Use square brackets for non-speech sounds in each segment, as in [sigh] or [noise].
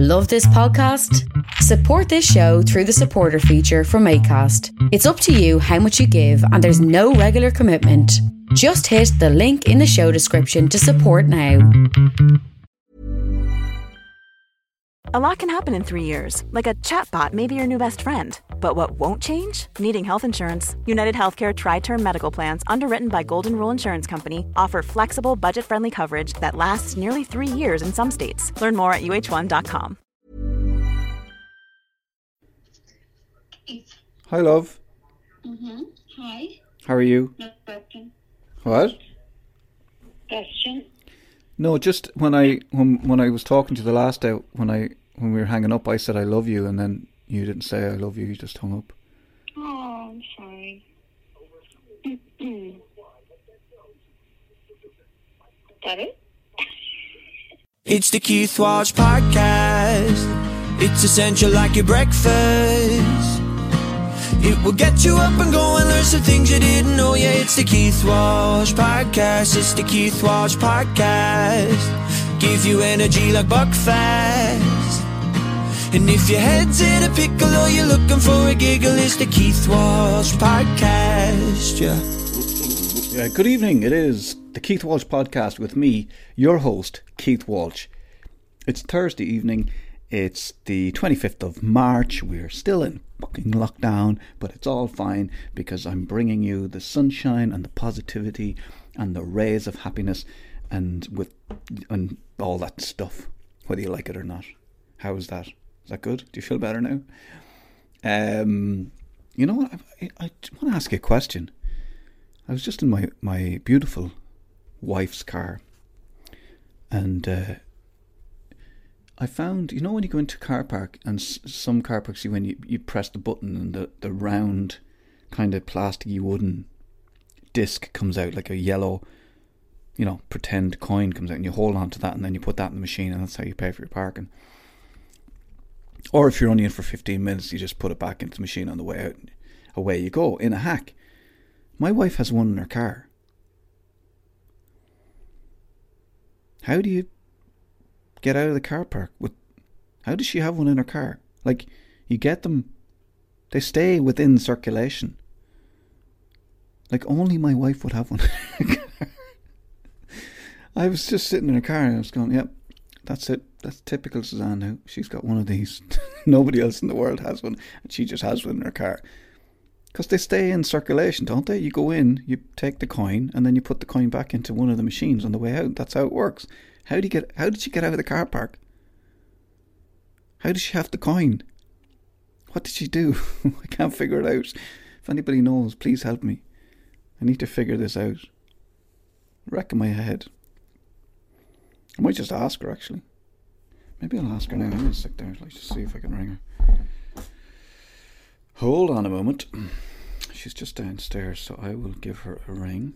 Love this podcast? Support this show through the supporter feature from ACAST. It's up to you how much you give, and there's no regular commitment. Just hit the link in the show description to support now. A lot can happen in three years, like a chatbot may be your new best friend. But what won't change? Needing health insurance. United Healthcare Tri Term Medical Plans, underwritten by Golden Rule Insurance Company, offer flexible, budget friendly coverage that lasts nearly three years in some states. Learn more at uh1.com. Hi, love. Mm-hmm. Hi. How are you? No question. What? Question. No, just when I when when I was talking to you the last day when I when we were hanging up, I said I love you, and then you didn't say I love you. You just hung up. Oh, I'm sorry. [clears throat] That it? [laughs] It's the Keith Walsh Podcast. It's essential like your breakfast. It will get you up and going, learn some things you didn't know. Yeah, it's the Keith Walsh Podcast. It's the Keith Walsh Podcast. Give you energy like Buckfast. And if your head's in a pickle or you're looking for a giggle, it's the Keith Walsh Podcast. Yeah. Yeah, good evening. It is the Keith Walsh podcast with me, your host, Keith Walsh. It's Thursday evening. It's the 25th of March. We're still in fucking lockdown, but it's all fine because I'm bringing you the sunshine and the positivity and the rays of happiness and with and all that stuff, whether you like it or not. How is that? Is that good? Do you feel better now? Um, you know what? I, I, I want to ask you a question. I was just in my, my beautiful wife's car, and uh, I found you know when you go into car park and s- some car parks you when you, you press the button and the, the round kind of plasticky wooden disc comes out like a yellow you know pretend coin comes out and you hold on to that and then you put that in the machine and that's how you pay for your parking. Or if you're only in for 15 minutes, you just put it back into the machine on the way out. Away you go in a hack. My wife has one in her car. How do you get out of the car park with how does she have one in her car? Like you get them they stay within circulation. Like only my wife would have one. [laughs] I was just sitting in a car and I was going, Yep, that's it. That's typical Suzanne now. She's got one of these. [laughs] Nobody else in the world has one. And she just has one in her car. Because they stay in circulation, don't they? You go in, you take the coin, and then you put the coin back into one of the machines on the way out. That's how it works. How do you get? How did she get out of the car park? How did she have the coin? What did she do? [laughs] I can't figure it out. If anybody knows, please help me. I need to figure this out. Wrecking my head. I might just ask her actually. Maybe I'll ask her now. I'm gonna stick down. Let's just see if I can ring her. Hold on a moment. She's just downstairs, so I will give her a ring.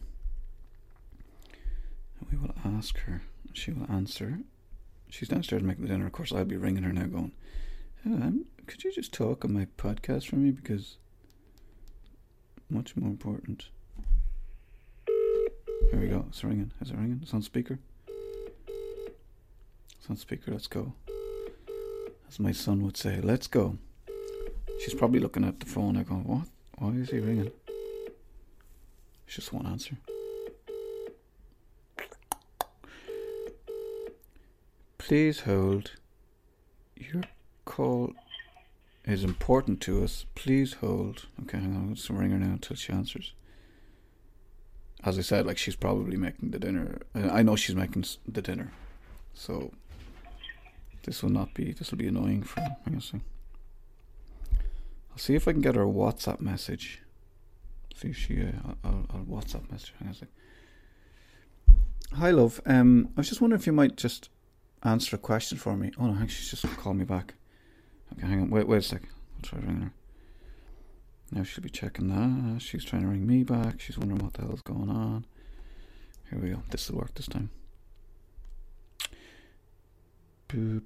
And we will ask her. She will answer. She's downstairs making the dinner. Of course, I'll be ringing her now, going, "Hello, um, could you just talk on my podcast for me? Because much more important." Here we go. It's ringing. Is it ringing? It's on speaker. It's on speaker. Let's go. As my son would say, let's go. She's probably looking at the phone. I go, what? Why is he ringing? She just won't answer. Please hold. Your call is important to us. Please hold. Okay, hang on. Just ring her now until she answers. As I said, like she's probably making the dinner. I know she's making the dinner, so this will not be. This will be annoying for. A second. I'll see if I can get her a WhatsApp message. See if she. Uh, I'll, I'll, WhatsApp message. Second. Hi, love. Um, I was just wondering if you might just answer a question for me. Oh no, hang- she's just called me back. Okay, hang on. Wait, wait a sec. I'll try ringing her. Now she'll be checking that. She's trying to ring me back. She's wondering what the hell's going on. Here we go. This will work this time. Here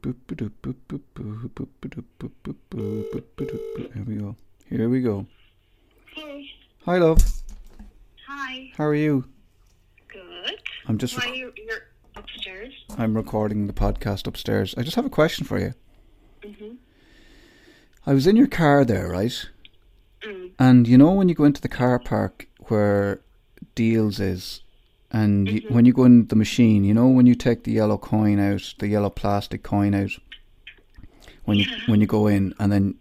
we go. Here we go. Hey. Hi, love. Hi. How are you? Good. I'm just. Why you you're upstairs? I'm recording the podcast upstairs. I just have a question for you. Mhm. I was in your car there, right? Mm. And you know when you go into the car park where Dealz is, and you, when you go in the machine, you know when you take the yellow coin out, the yellow plastic coin out, when you when you go in, and then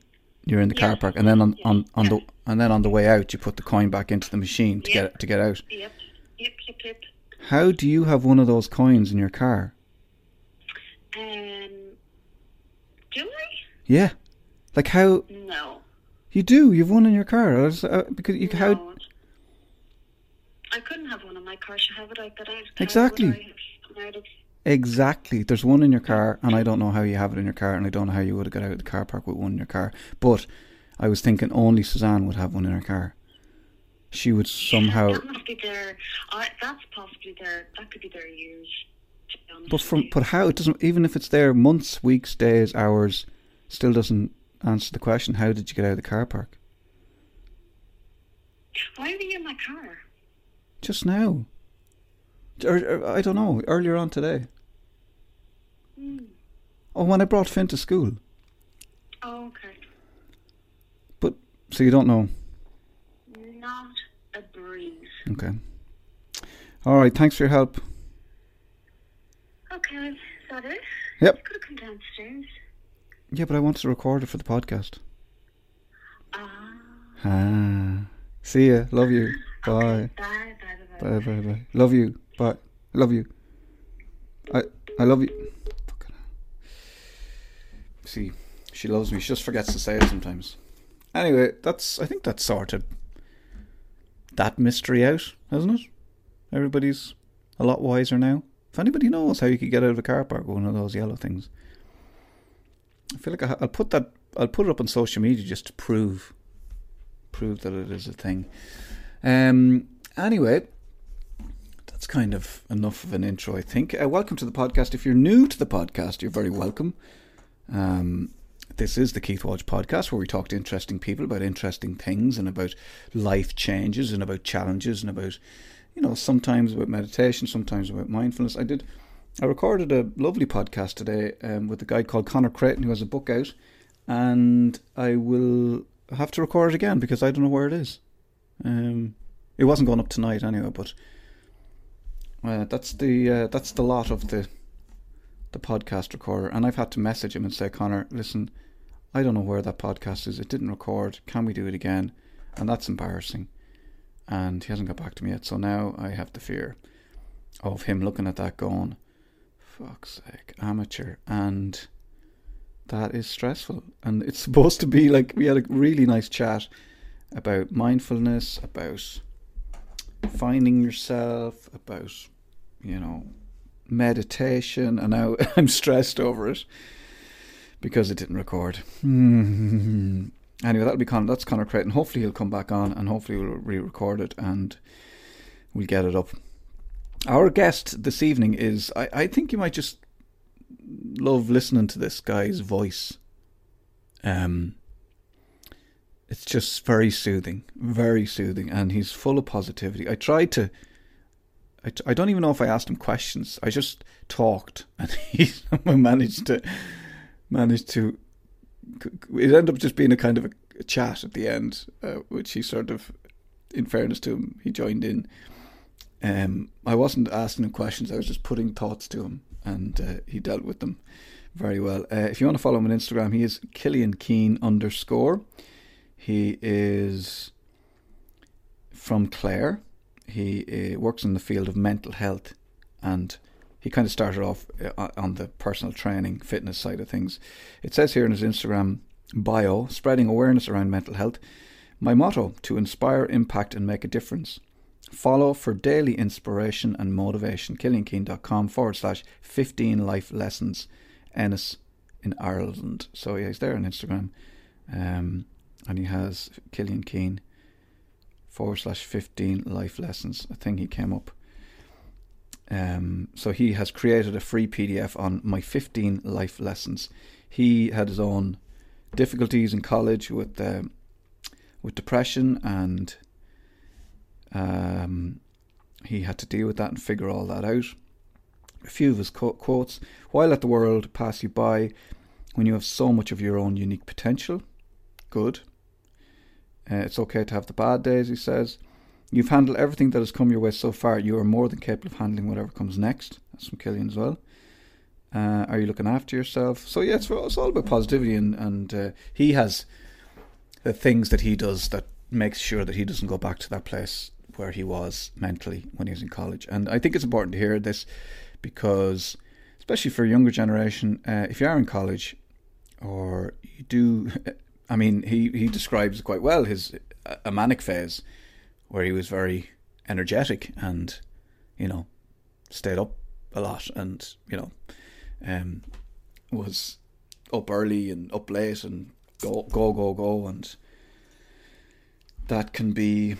you're in the car park, and then on on, on Yeah. the and then on the way out, you put the coin back into the machine to Yeah. get to get out. Yep. Yep. Yep. Yep. How do you have one of those coins in your car? Um. Do I? Yeah, like how No. you do? You've one in your car I was, uh, because you how I couldn't have one my car. Should have it out that out. Exactly. would I have come out of- Exactly. There's one in your car, and I don't know how you have it in your car, and I don't know how you would have got out of the car park with one in your car. But I was thinking only Suzanne would have one in her car. She would somehow. That must be there. I, that's possibly there. That could be there years. To be honest But from but how it doesn't even if it's there months, weeks, days, hours, still doesn't answer the question. How did you get out of the car park? Why are you in my car? Just now. Or, or, I don't know. Earlier on today. Hmm. Oh, when I brought Finn to school. Oh, okay. But so you don't know. Not a breeze. Okay. All right. Thanks for your help. Okay, is that it? Yep. You could have come downstairs. Yeah, but I wanted to record it for the podcast. Ah. Ah. See ya. Love you. [laughs] Bye. Bye, bye, bye, bye. Bye. Bye. Bye. Love you. Bye. Love you. I I love you. See, she loves me. She just forgets to say it sometimes. Anyway, that's. I think that's sorted. That mystery out, hasn't it? Everybody's a lot wiser now. If anybody knows how you could get out of a car park with one of those yellow things, I feel like I, I'll put that. I'll put it up on social media just to prove, prove that it is a thing. Um. Anyway, that's kind of enough of an intro, I think. Uh, welcome to the podcast. If you're new to the podcast, you're very welcome. Um, this is the Keith Walsh podcast where we talk to interesting people about interesting things and about life changes and about challenges and about, you know, sometimes about meditation, sometimes about mindfulness. I did, I recorded a lovely podcast today um, with a guy called Connor Creighton who has a book out, and I will have to record it again because I don't know where it is. Um, it wasn't going up tonight anyway, but uh, that's the uh, that's the lot of the the podcast recorder, and I've had to message him and say, Connor, listen, I don't know where that podcast is. It didn't record. Can we do it again? And that's embarrassing. And he hasn't got back to me yet. So now I have the fear of him looking at that going, fuck's sake, amateur. And that is stressful. And it's [laughs] supposed to be like we had a really nice chat about mindfulness, about finding yourself, about, you know, meditation, and now [laughs] I'm stressed over it because it didn't record. [laughs] anyway, that'll be Con- that's Connor Creighton. Hopefully he'll come back on, and hopefully we'll re-record it and we'll get it up. Our guest this evening is I, I think you might just love listening to this guy's voice. Um, it's just very soothing, very soothing, and he's full of positivity. I tried to. I, I don't even know if I asked him questions. I just talked, [laughs] and he managed to managed to. It ended up just being a kind of a, chat at the end, uh, which he sort of, in fairness to him, he joined in. Um, I wasn't asking him questions; I was just putting thoughts to him, and uh, he dealt with them very well. Uh, if you want to follow him on Instagram, he is Cillian Keane underscore. He is from Clare. He uh, works in the field of mental health, and he kind of started off uh, on the personal training, fitness side of things. It says here in his Instagram bio, spreading awareness around mental health. My motto: to inspire, impact, and make a difference. Follow for daily inspiration and motivation. CillianKeane.com forward slash 15 life lessons. Ennis in Ireland. So yeah, he's there on Instagram. Um, and he has Cillian Keane forward slash 15 life lessons, a thing he came up. Um, so he has created a free PDF on my 15 life lessons. He had his own difficulties in college with uh, with depression and um, he had to deal with that and figure all that out. A few of his quotes While let the world pass you by, when you have so much of your own unique potential. Good. Uh, it's okay to have the bad days, he says. You've handled everything that has come your way so far. You are more than capable of handling whatever comes next. That's from Cillian as well. Uh, are you looking after yourself? So yeah, it's, it's all about positivity, and and uh, he has the things that he does that makes sure that he doesn't go back to that place where he was mentally when he was in college. And I think it's important to hear this because, especially for a younger generation, uh, if you are in college or you do, [laughs] I mean, he he describes quite well his a manic phase where he was very energetic and you know stayed up a lot and you know um, was up early and up late and go go go go and that can be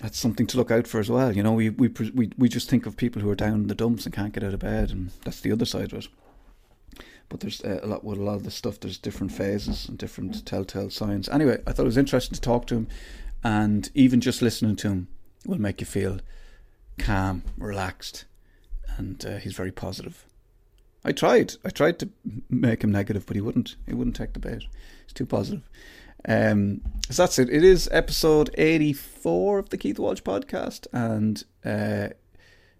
that's something to look out for as well. You know, we we we we just think of people who are down in the dumps and can't get out of bed, and that's the other side of it. But there's uh, a lot with a lot of the stuff. There's different phases and different telltale signs. Anyway, I thought it was interesting to talk to him, and even just listening to him will make you feel calm, relaxed, and uh, he's very positive. I tried. I tried to make him negative, but he wouldn't. He wouldn't take the bait. He's too positive. Um, so that's it. It is episode 84 of the Keith Walsh podcast, and uh,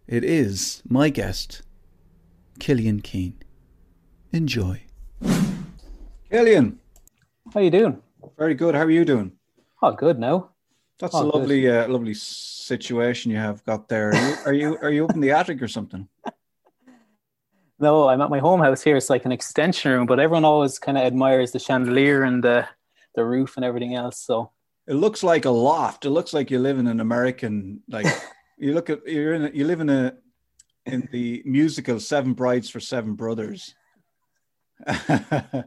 it is my guest, Cillian Keane. Enjoy. Cillian. How you doing? Very good. How are you doing? Oh, good now. That's oh, a lovely, uh, lovely situation you have got there. Are you, are you are you up in the attic or something? [laughs] No, I'm at my home house here. It's like an extension room, but everyone always kind of admires the chandelier and the the roof and everything else. So it looks like a loft. It looks like you live in an American like [laughs] you look at you're in a, you live in a in the musical Seven Brides for Seven Brothers. [laughs]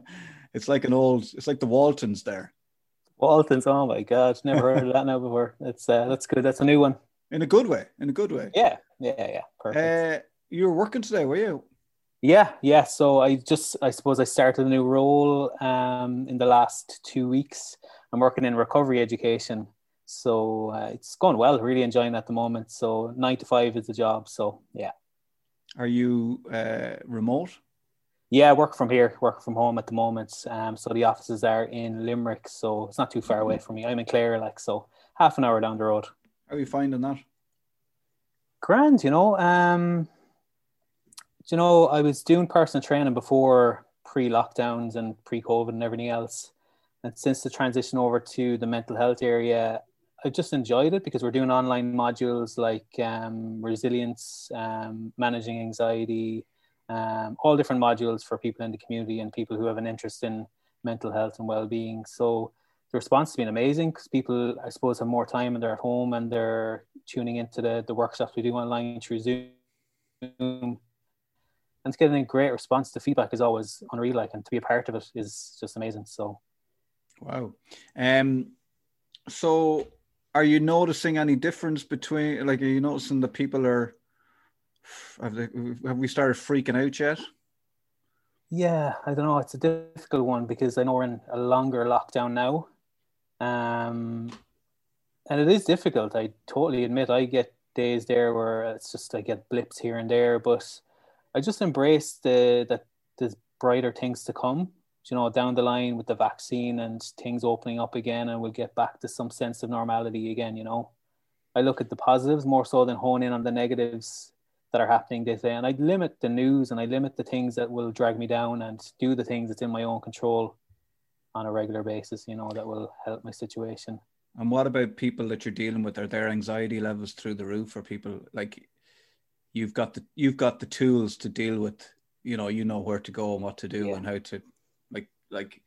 it's like an old. It's like the Waltons there. Waltons. Oh my God! Never heard of that now before. [laughs] It's uh, that's good. That's a new one. In a good way. In a good way. Yeah. Yeah. Yeah. Perfect. Uh, you were working today, were you? Yeah, yeah. So I just, I suppose, I started a new role um, in the last two weeks. I'm working in recovery education, so uh, it's going well. Really enjoying at the moment. So nine to five is the job. So yeah. Are you uh, remote? Yeah, I work from here, work from home at the moment. Um, so the offices are in Limerick, so it's not too far away from me. I'm in Clare, like so, half an hour down the road. How are you finding that? Grand, you know. Um, you know, I was doing personal training before pre lockdowns and pre COVID and everything else. And since the transition over to the mental health area, I just enjoyed it because we're doing online modules like um, resilience, um, managing anxiety, um, all different modules for people in the community and people who have an interest in mental health and well-being. So the response has been amazing because people, I suppose, have more time and they're at home and they're tuning into the, the workshops we do online through Zoom and it's getting a great response. The feedback is always unreal, like, and to be a part of it is just amazing. So, wow. Um, so are you noticing any difference between, like, are you noticing that people are, have, we started freaking out yet? Yeah, I don't know. It's a difficult one because I know we're in a longer lockdown now. Um, and it is difficult. I totally admit I get days there where it's just I get blips here and there, but I just embrace the that there's brighter things to come. You know, down the line with the vaccine and things opening up again, and we'll get back to some sense of normality again. You know, I look at the positives more so than hone in on the negatives that are happening this day, and I limit the news and I limit the things that will drag me down, and do the things that's in my own control on a regular basis. You know, that will help my situation. And what about people that you're dealing with? Are their anxiety levels through the roof? Or people like you've got the you've got the tools to deal with you know you know where to go and what to do yeah. and how to like like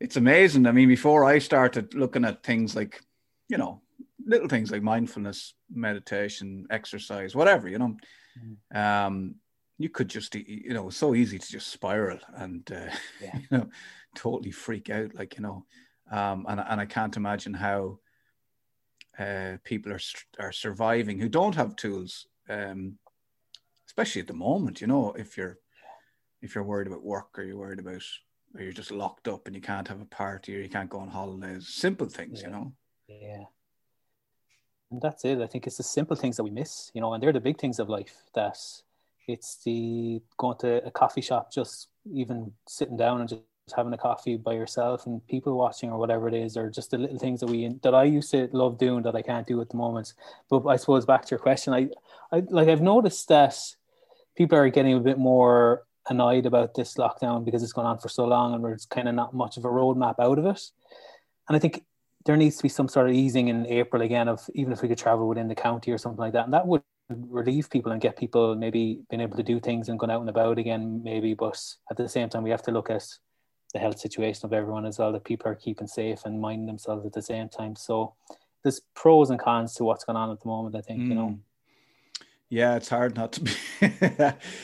it's amazing i mean before i started looking at things like you know little things like mindfulness meditation exercise whatever you know mm. um you could just you know so easy to just spiral and uh, [laughs] yeah. you know totally freak out like you know um and, and i can't imagine how uh, people are are surviving who don't have tools um, especially at the moment. You know, if you're if you're worried about work or you're worried about or you're just locked up and you can't have a party or you can't go on holidays, simple things, yeah. you know. Yeah. And that's it. I think it's the simple things that we miss, you know, and they're the big things of life that it's the going to a coffee shop, just even sitting down and just having a coffee by yourself and people watching or whatever it is, or just the little things that we that I used to love doing that I can't do at the moment. But I suppose back to your question, I, I like I've noticed that people are getting a bit more annoyed about this lockdown because it's gone on for so long and there's kind of not much of a roadmap out of it. And I think there needs to be some sort of easing in April again of even if we could travel within the county or something like that. And that would relieve people and get people maybe being able to do things and going out and about again, maybe. But at the same time, we have to look at the health situation of everyone as well, that people are keeping safe and minding themselves at the same time. So there's pros and cons to what's going on at the moment, I think, mm. you know. Yeah, it's hard not to be.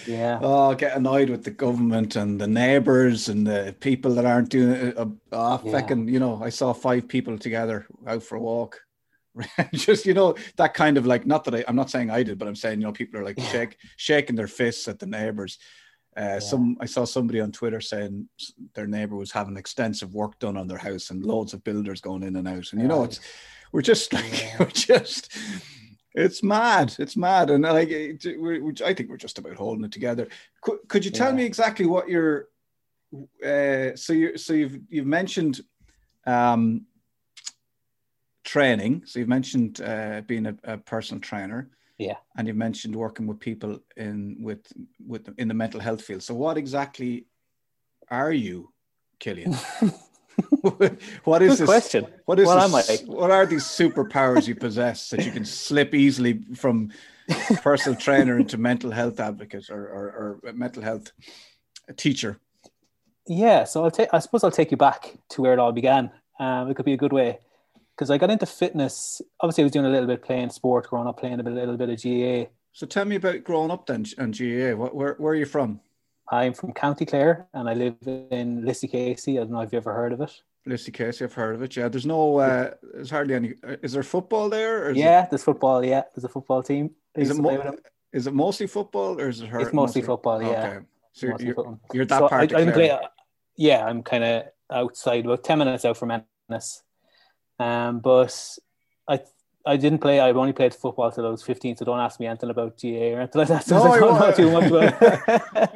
yeah. [laughs] Oh, get annoyed with the government and the neighbors and the people that aren't doing it. Uh, oh, yeah. Feckin', you know, I saw five people together out for a walk. [laughs] Just, you know, that kind of like, not that I, I'm not saying I did, but I'm saying, you know, people are like yeah. shake, shaking their fists at the neighbors. Uh, yeah. Some I saw somebody on Twitter saying their neighbor was having extensive work done on their house and loads of builders going in and out. And you know, it's we're just [laughs] like we're just it's mad. It's mad, and like I think we're just about holding it together. Could, could you tell yeah. me exactly what your uh, so you so you've you've mentioned um, training. So you've mentioned uh, being a, a, personal trainer. Yeah, and you've mentioned working with people in with with in the mental health field. So what exactly are you, Cillian? [laughs] [laughs] what is Good this question? What is what this, am I? What are these superpowers you possess that you can slip easily from [laughs] personal trainer into mental health advocate or, or, or mental health teacher? Yeah, so I'll take. I suppose I'll take you back to where it all began. Um, it could be a good way because I got into fitness. Obviously, I was doing a little bit playing sport growing up, playing a, bit, a little bit of GAA. So tell me about growing up then and GAA. What, where, where are you from? I'm from County Clare and I live in Lissycasey. I don't know if you've ever heard of it. Lissycasey, I've heard of it. Yeah, there's no, uh, there's hardly any. Uh, is there football there? yeah, there's football. Yeah, there's a football team. Is it, mo- is it mostly football or is it? Her- it's mostly, mostly football. Yeah. Okay. So you're, you're, you're, that so part. I, I'm play, yeah, I'm kind of outside, about ten minutes out from Ennis. Um, but I I didn't play. I've only played football till I was 15, so don't ask me anything about GAA or anything like that. No, I don't know too much about.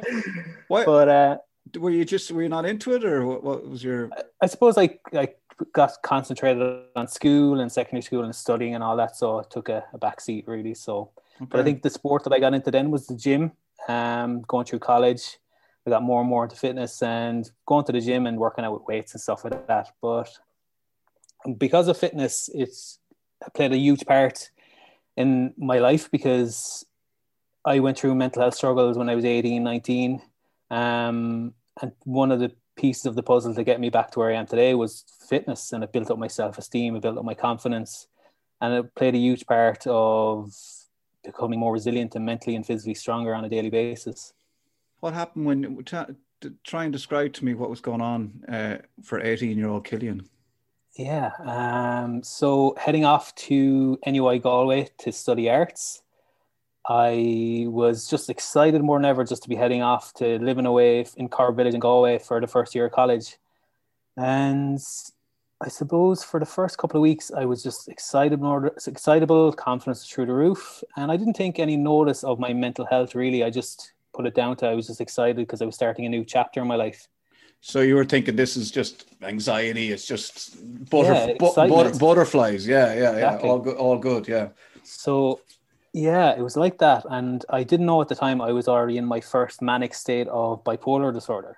[laughs] what? But uh, were you just were you not into it, or what, what was your? I suppose I I got concentrated on school and secondary school and studying and all that, so I took a, a back seat really. So, okay. but I think the sport that I got into then was the gym. Um, going through college, I got more and more into fitness and going to the gym and working out with weights and stuff like that. But because of fitness, it's played a huge part in my life because I went through mental health struggles when I was 18, 19. Um, and one of the pieces of the puzzle to get me back to where I am today was fitness. And it built up my self esteem, it built up my confidence. And it played a huge part of becoming more resilient and mentally and physically stronger on a daily basis. What happened when, try and describe to me what was going on uh, for 18 year old Cillian? Yeah. Um, so heading off to NUI Galway to study arts, I was just excited more than ever just to be heading off to living away in Corrib Village in Galway for the first year of college. And I suppose for the first couple of weeks, I was just excited, more excitable, confidence through the roof. And I didn't take any notice of my mental health really. I just put it down to I was just excited because I was starting a new chapter in my life. So you were thinking this is just anxiety. It's just butter, yeah, bu- butter, butterflies. Yeah, yeah, yeah. All good. All good. Yeah. So, yeah, it was like that, and I didn't know at the time I was already in my first manic state of bipolar disorder.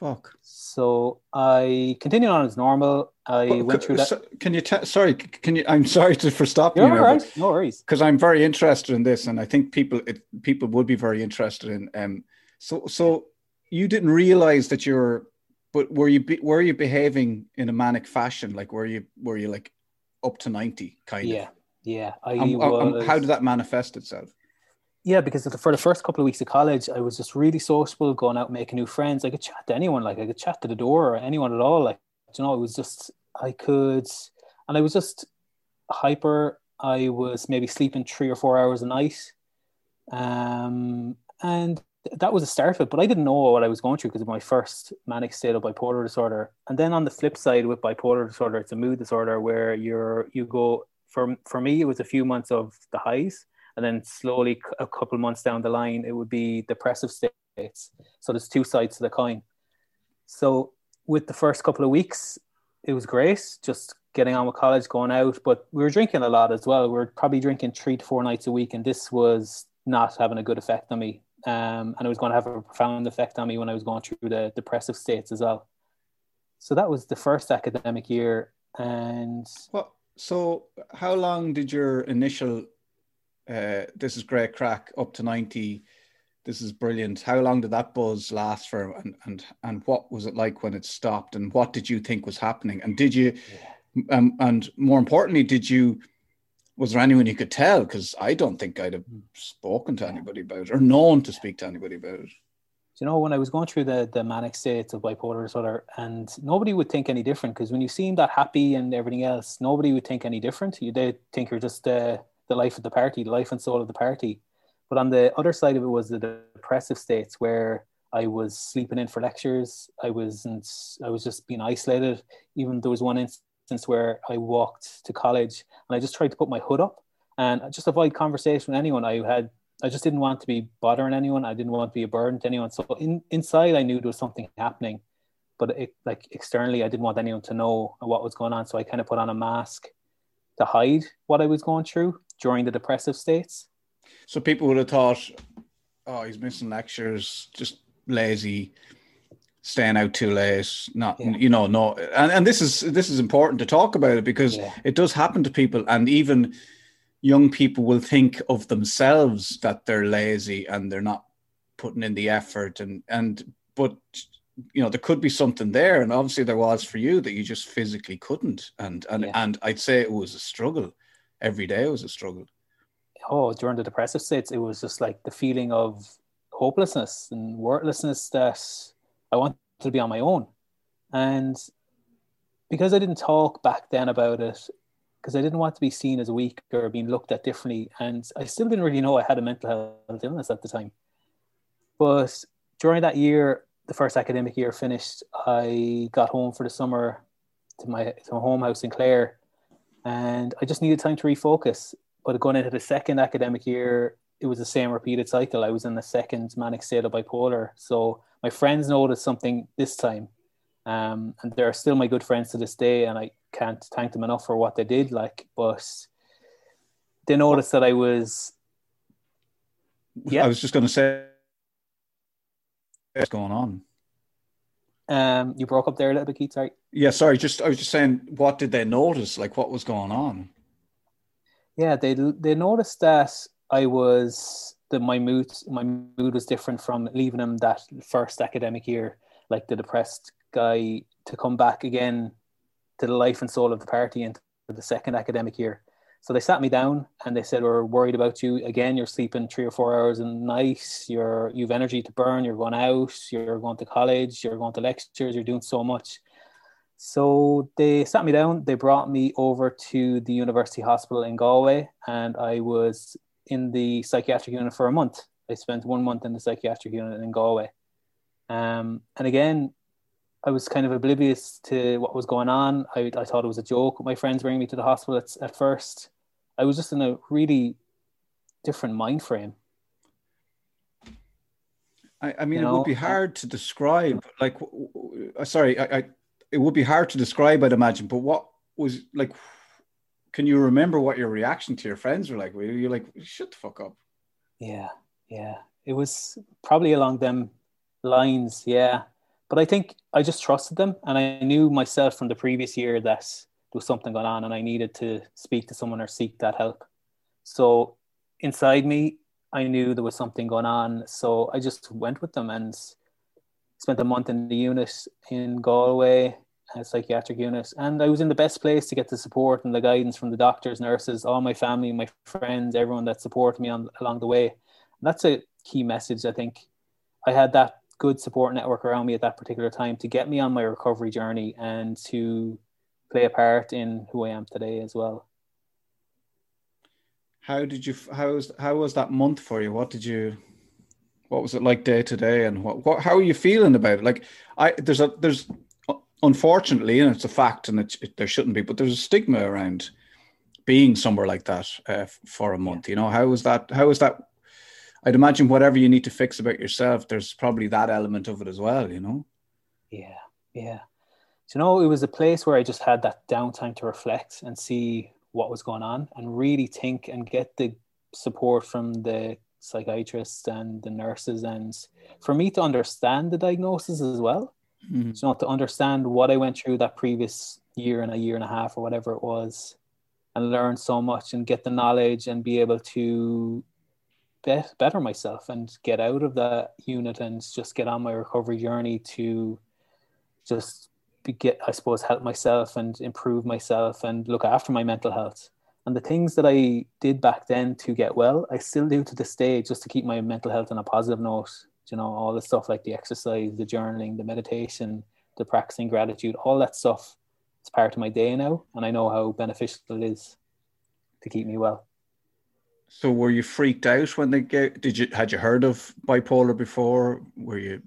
Fuck. So I continued on as normal. I well, went through that. So, can you tell? Sorry, can you? I'm [laughs] sorry to for stopping You're you. Right. No worries. Because I'm very interested in this, and I think people it, people would be very interested in. Um. So so you didn't realize that you're but were you were you behaving in a manic fashion? Like were you were you like up to ninety kind yeah, of? Yeah, yeah. was... how did that manifest itself? Yeah, because for the first couple of weeks of college, I was just really sociable, going out making new friends. I could chat to anyone, like I could chat to the door or anyone at all. Like you know, it was just I could, and I was just hyper. I was maybe sleeping three or four hours a night, um, and that was a start of it, but I didn't know what I was going through because of my first manic state of bipolar disorder. And then on the flip side with bipolar disorder, it's a mood disorder where you're you go for for me it was a few months of the highs, and then slowly a couple months down the line it would be depressive states. So there's two sides to the coin. So with the first couple of weeks, it was great, just getting on with college, going out. But we were drinking a lot as well. We were probably drinking three to four nights a week, and this was not having a good effect on me. Um, and it was going to have a profound effect on me when I was going through the depressive states as well. So that was the first academic year. And what? So how long did your initial? Uh, this is great crack up to ninety this is brilliant. How long did that buzz last for, and and and what was it like when it stopped, and what did you think was happening, and did you, yeah. um, and more importantly, did you, was there anyone you could tell? Because I don't think I'd have spoken to anybody about it or known to speak to anybody about it. You know, when I was going through the the manic states of bipolar disorder, and nobody would think any different because when you seem that happy and everything else, nobody would think any different. You they think you're just uh, the life of the party, the life and soul of the party but on the other side of it was the depressive states where I was sleeping in for lectures. I wasn't. I was just being isolated. Even though there was one instance where I walked to college and I just tried to put my hood up and just avoid conversation with anyone. I had. I just didn't want to be bothering anyone. I didn't want to be a burden to anyone. So in, inside, I knew there was something happening, but it, like externally, I didn't want anyone to know what was going on. So I kind of put on a mask to hide what I was going through during the depressive states so people would have thought, oh, he's missing lectures, just lazy, staying out too late. Not, yeah. you know, no. And and this is this is important to talk about it because yeah. it does happen to people, and even young people will think of themselves that they're lazy and they're not putting in the effort, and and but you know there could be something there and obviously there was for you that you just physically couldn't and and yeah. and i'd say it was a struggle every day it was a struggle oh, during the depressive states, it was just like the feeling of hopelessness and worthlessness that I wanted to be on my own. And because I didn't talk back then about it, because I didn't want to be seen as weak or being looked at differently, and I still didn't really know I had a mental health illness at the time. But during that year, the first academic year finished, I got home for the summer to my to my home house in Clare, and I just needed time to refocus but going into the second academic year, it was the same repeated cycle. I was in the second manic state of bipolar. So my friends noticed something this time. Um, and they're still my good friends to this day, and I can't thank them enough for what they did. Like, but they noticed that I was. Yeah, I was just going to say, what's going on? Um, you broke up there a little bit, Keith. Sorry. Yeah, sorry. Just I was just saying, what did they notice? Like, what was going on? yeah, they they noticed that I was that my mood my mood was different from leaving him that first academic year, like the depressed guy, to come back again to the life and soul of the party into the second academic year. So they sat me down and they said, "We're worried about you again. You're sleeping three or four hours a night. You're you've energy to burn. You're going out. You're going to college. You're going to lectures. You're doing so much." So they sat me down, they brought me over to the University Hospital in Galway, and I was in the psychiatric unit for a month. I spent one month in the psychiatric unit in Galway. Um, and again, I was kind of oblivious to what was going on. I, I thought it was a joke. My friends bringing me to the hospital at, at first. I was just in a really different mind frame. I, I mean, you it would be hard to describe. Like, sorry, I, I it would be hard to describe, I'd imagine. But what was like? Can you remember what your reaction to your friends were like? Were you like, "Shut the fuck up"? Yeah, yeah. It was probably along them lines. Yeah, but I think I just trusted them, and I knew myself from the previous year that there was something going on, and I needed to speak to someone or seek that help. So inside me, I knew there was something going on. So I just went with them and spent a month in the unit in Galway, a psychiatric unit, and I was in the best place to get the support and the guidance from the doctors, nurses, all my family, my friends, everyone that supported me on along the way. And that's a key message. I think I had that good support network around me at that particular time to get me on my recovery journey and to play a part in who I am today as well. How did you? How was how was that month for you? What did you what was it like day to day, and what, what how are you feeling about it? Like, I there's a there's unfortunately, and it's a fact, and it, it, there shouldn't be, but there's a stigma around being somewhere like that uh, for a month. You know, how is that? How is that? I'd imagine whatever you need to fix about yourself, there's probably that element of it as well. You know. Yeah, yeah. you know, it was a place where I just had that downtime to reflect and see what was going on and really think and get the support from the psychiatrists and the nurses and for me to understand the diagnosis as well mm-hmm. you know to understand what i went through that previous year and a year and a half or whatever it was and learn so much and get the knowledge and be able to be- better myself and get out of that unit and just get on my recovery journey to just be, get i suppose help myself and improve myself and look after my mental health and the things that I did back then to get well, I still do to this day just to keep my mental health on a positive note. You know, all the stuff like the exercise, the journaling, the meditation, the practicing gratitude, all that stuff. It's part of my day now, and I know how beneficial it is to keep me well. So, were you freaked out when they get? Did you had you heard of bipolar before? Were you,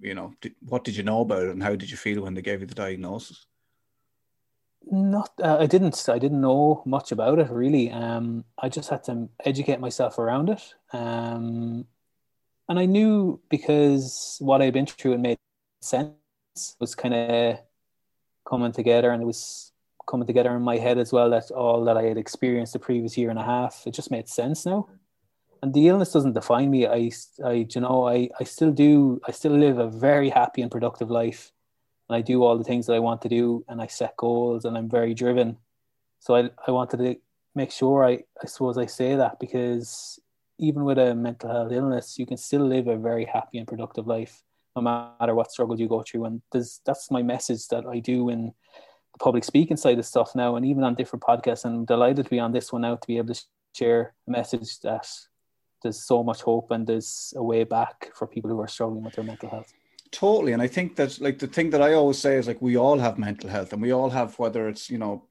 you know, did, what did you know about it, and how did you feel when they gave you the diagnosis? not uh, i didn't i didn't know much about it really um i just had to educate myself around it um and i knew because what i'd been through it made sense it was kind of coming together and it was coming together in my head as well that all that i had experienced the previous year and a half it just made sense now. And the illness doesn't define me. I i you know i i still do i still live a very happy and productive life. And I do all the things that I want to do and I set goals and I'm very driven. So I, I wanted to make sure I, I suppose I say that because even with a mental health illness, you can still live a very happy and productive life no matter what struggles you go through. And that's my message that I do in the public speaking side of stuff now, and even on different podcasts. And I'm delighted to be on this one now to be able to share a message that there's so much hope and there's a way back for people who are struggling with their mental health. Totally. And I think that like the thing that I always say is like we all have mental health and we all have whether it's, you know,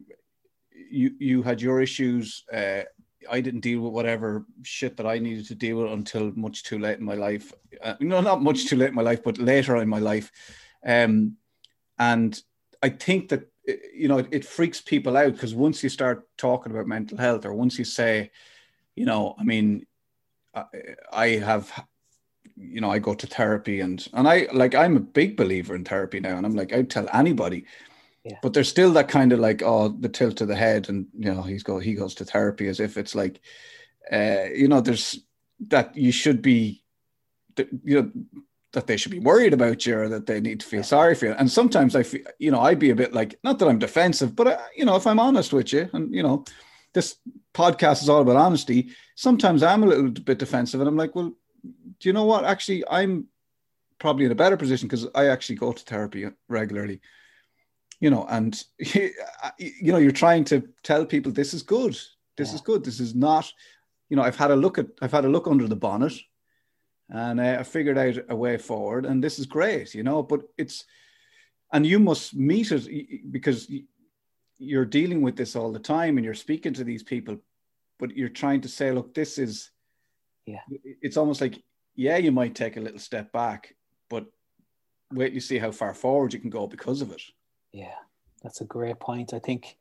you you had your issues, uh, I didn't deal with whatever shit that I needed to deal with until much too late in my life. Uh, no, not much too late in my life, but later in my life. Um, and I think that you know it, it freaks people out because once you start talking about mental health, or once you say, you know, I mean, I, I have you know, I go to therapy and and I like I'm a big believer in therapy now, and I'm like I'd tell anybody. Yeah. But there's still that kind of like oh the tilt of the head, and you know he's go he goes to therapy as if it's like, uh, you know, there's that you should be, you know, that they should be worried about you or that they need to feel sorry for you. And sometimes I feel, you know, I'd be a bit like, not that I'm defensive, but I, uh, you know, if I'm honest with you, and you know, this podcast is all about honesty. Sometimes I'm a little bit defensive, and I'm like, well, do you know what? Actually, I'm probably in a better position because I actually go to therapy regularly. You know, and you know, you're trying to tell people this is good. This yeah. is good. This is not. You know, I've had a look at. I've had a look under the bonnet, and uh, I figured out a way forward. And this is great. You know, but it's, and you must meet it because you're dealing with this all the time, and you're speaking to these people, but you're trying to say, look, this is yeah it's almost like yeah you might take a little step back but wait you see how far forward you can go because of it yeah that's a great point. I think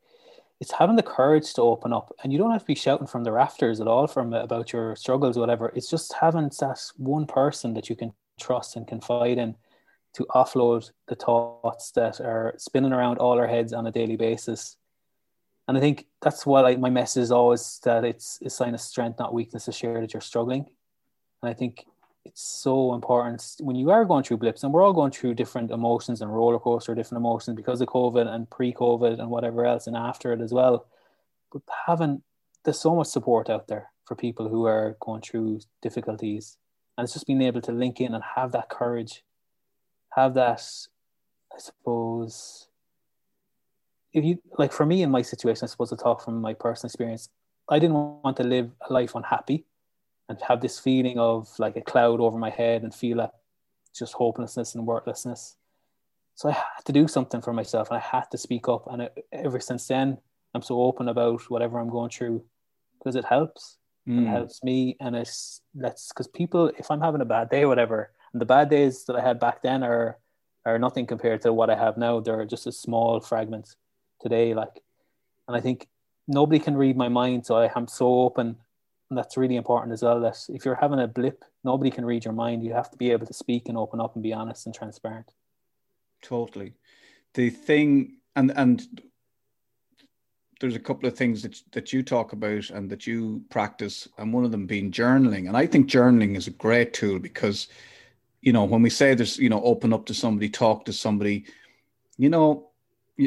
it's having the courage to open up and you don't have to be shouting from the rafters at all from uh, about your struggles whatever. It's just having that one person that you can trust and confide in to offload the thoughts that are spinning around all our heads on a daily basis. And I think that's what I, my message is always that it's a sign of strength, not weakness, to share that you're struggling. And I think it's so important. When you are going through blips, and we're all going through different emotions and roller coaster, different emotions because of COVID and pre-COVID and whatever else, and after it as well. But having there's so much support out there for people who are going through difficulties, and it's just being able to link in and have that courage, have that, I suppose, if you like for me in my situation, I suppose to talk from my personal experience, I didn't want to live a life unhappy and have this feeling of like a cloud over my head and feel that just hopelessness and worthlessness. So I had to do something for myself and I had to speak up. And it, ever since then, I'm so open about whatever I'm going through because it helps. Mm. It helps me. And it's let's because people, if I'm having a bad day, whatever, and the bad days that I had back then are are nothing compared to what I have now. They're just a small fragment today. Like, and I think nobody can read my mind, so I am so open, and that's really important as well. That if you're having a blip, nobody can read your mind. You have to be able to speak and open up and be honest and transparent. Totally. the thing and and there's a couple of things that that you talk about and that you practice, and one of them being journaling. And I think journaling is a great tool because, you know, when we say there's, you know, open up to somebody, talk to somebody, you know,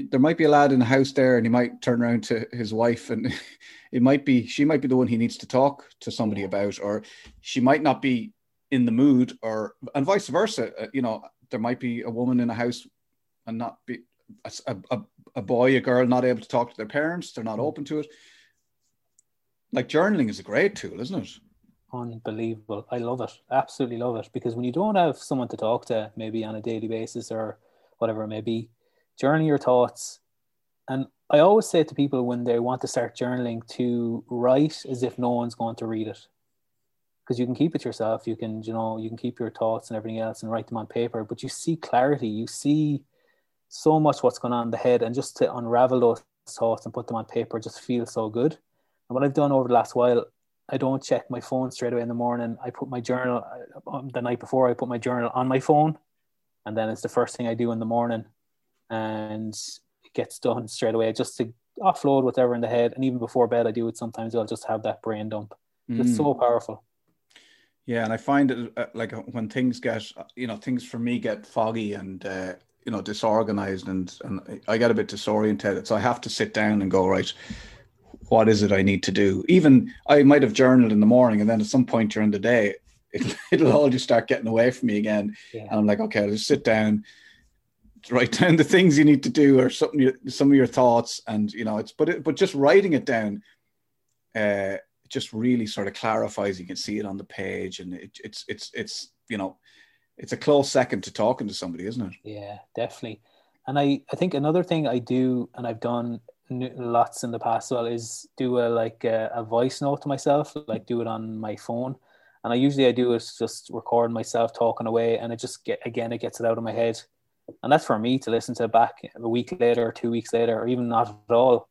there might be a lad in the house there, and he might turn around to his wife, and [laughs] it might be she might be the one he needs to talk to somebody about, or she might not be in the mood, or and vice versa. Uh, you know, there might be a woman in a house and not be a, a, a boy, a girl not able to talk to their parents, they're not mm. open to it. Like journaling is a great tool, isn't it? Unbelievable. I love it. Absolutely love it. Because when you don't have someone to talk to, maybe on a daily basis or whatever it may be, journal your thoughts. And I always say to people when they want to start journaling to write as if no one's going to read it. Because you can keep it yourself, you can, you know, you can keep your thoughts and everything else and write them on paper, but you see clarity, you see so much what's going on in the head and just to unravel those thoughts and put them on paper just feels so good. And what I've done over the last while, I don't check my phone straight away in the morning. I put my journal um, the night before. I put my journal on my phone, and then it's the first thing I do in the morning, and it gets done straight away just to offload whatever in the head. And even before bed, I do it sometimes. I'll just have that brain dump. Mm. It's so powerful. Yeah, and I find it uh, like when things get, you know, things for me get foggy and uh, you know disorganized and and I get a bit disoriented. So I have to sit down and go right. What is it I need to do? Even I might have journaled in the morning, and then at some point during the day, it'll, [laughs] it'll all just start getting away from me again. Yeah. And I'm like, okay, I'll just sit down, write [laughs] down the things you need to do, or something, some of your thoughts, and you know, it's but it, but just writing it down, uh, just really sort of clarifies. You can see it on the page, and it, it's it's it's you know it's a close second to talking to somebody, isn't it? Yeah, definitely. And I, I think another thing I do, and I've done lots in the past well, is do a like a, a voice note to myself, like do it on my phone. And I usually I do is just record myself talking away, and it just get again it gets it out of my head. And that's for me to listen to back a week later, or two weeks later, or even not at all.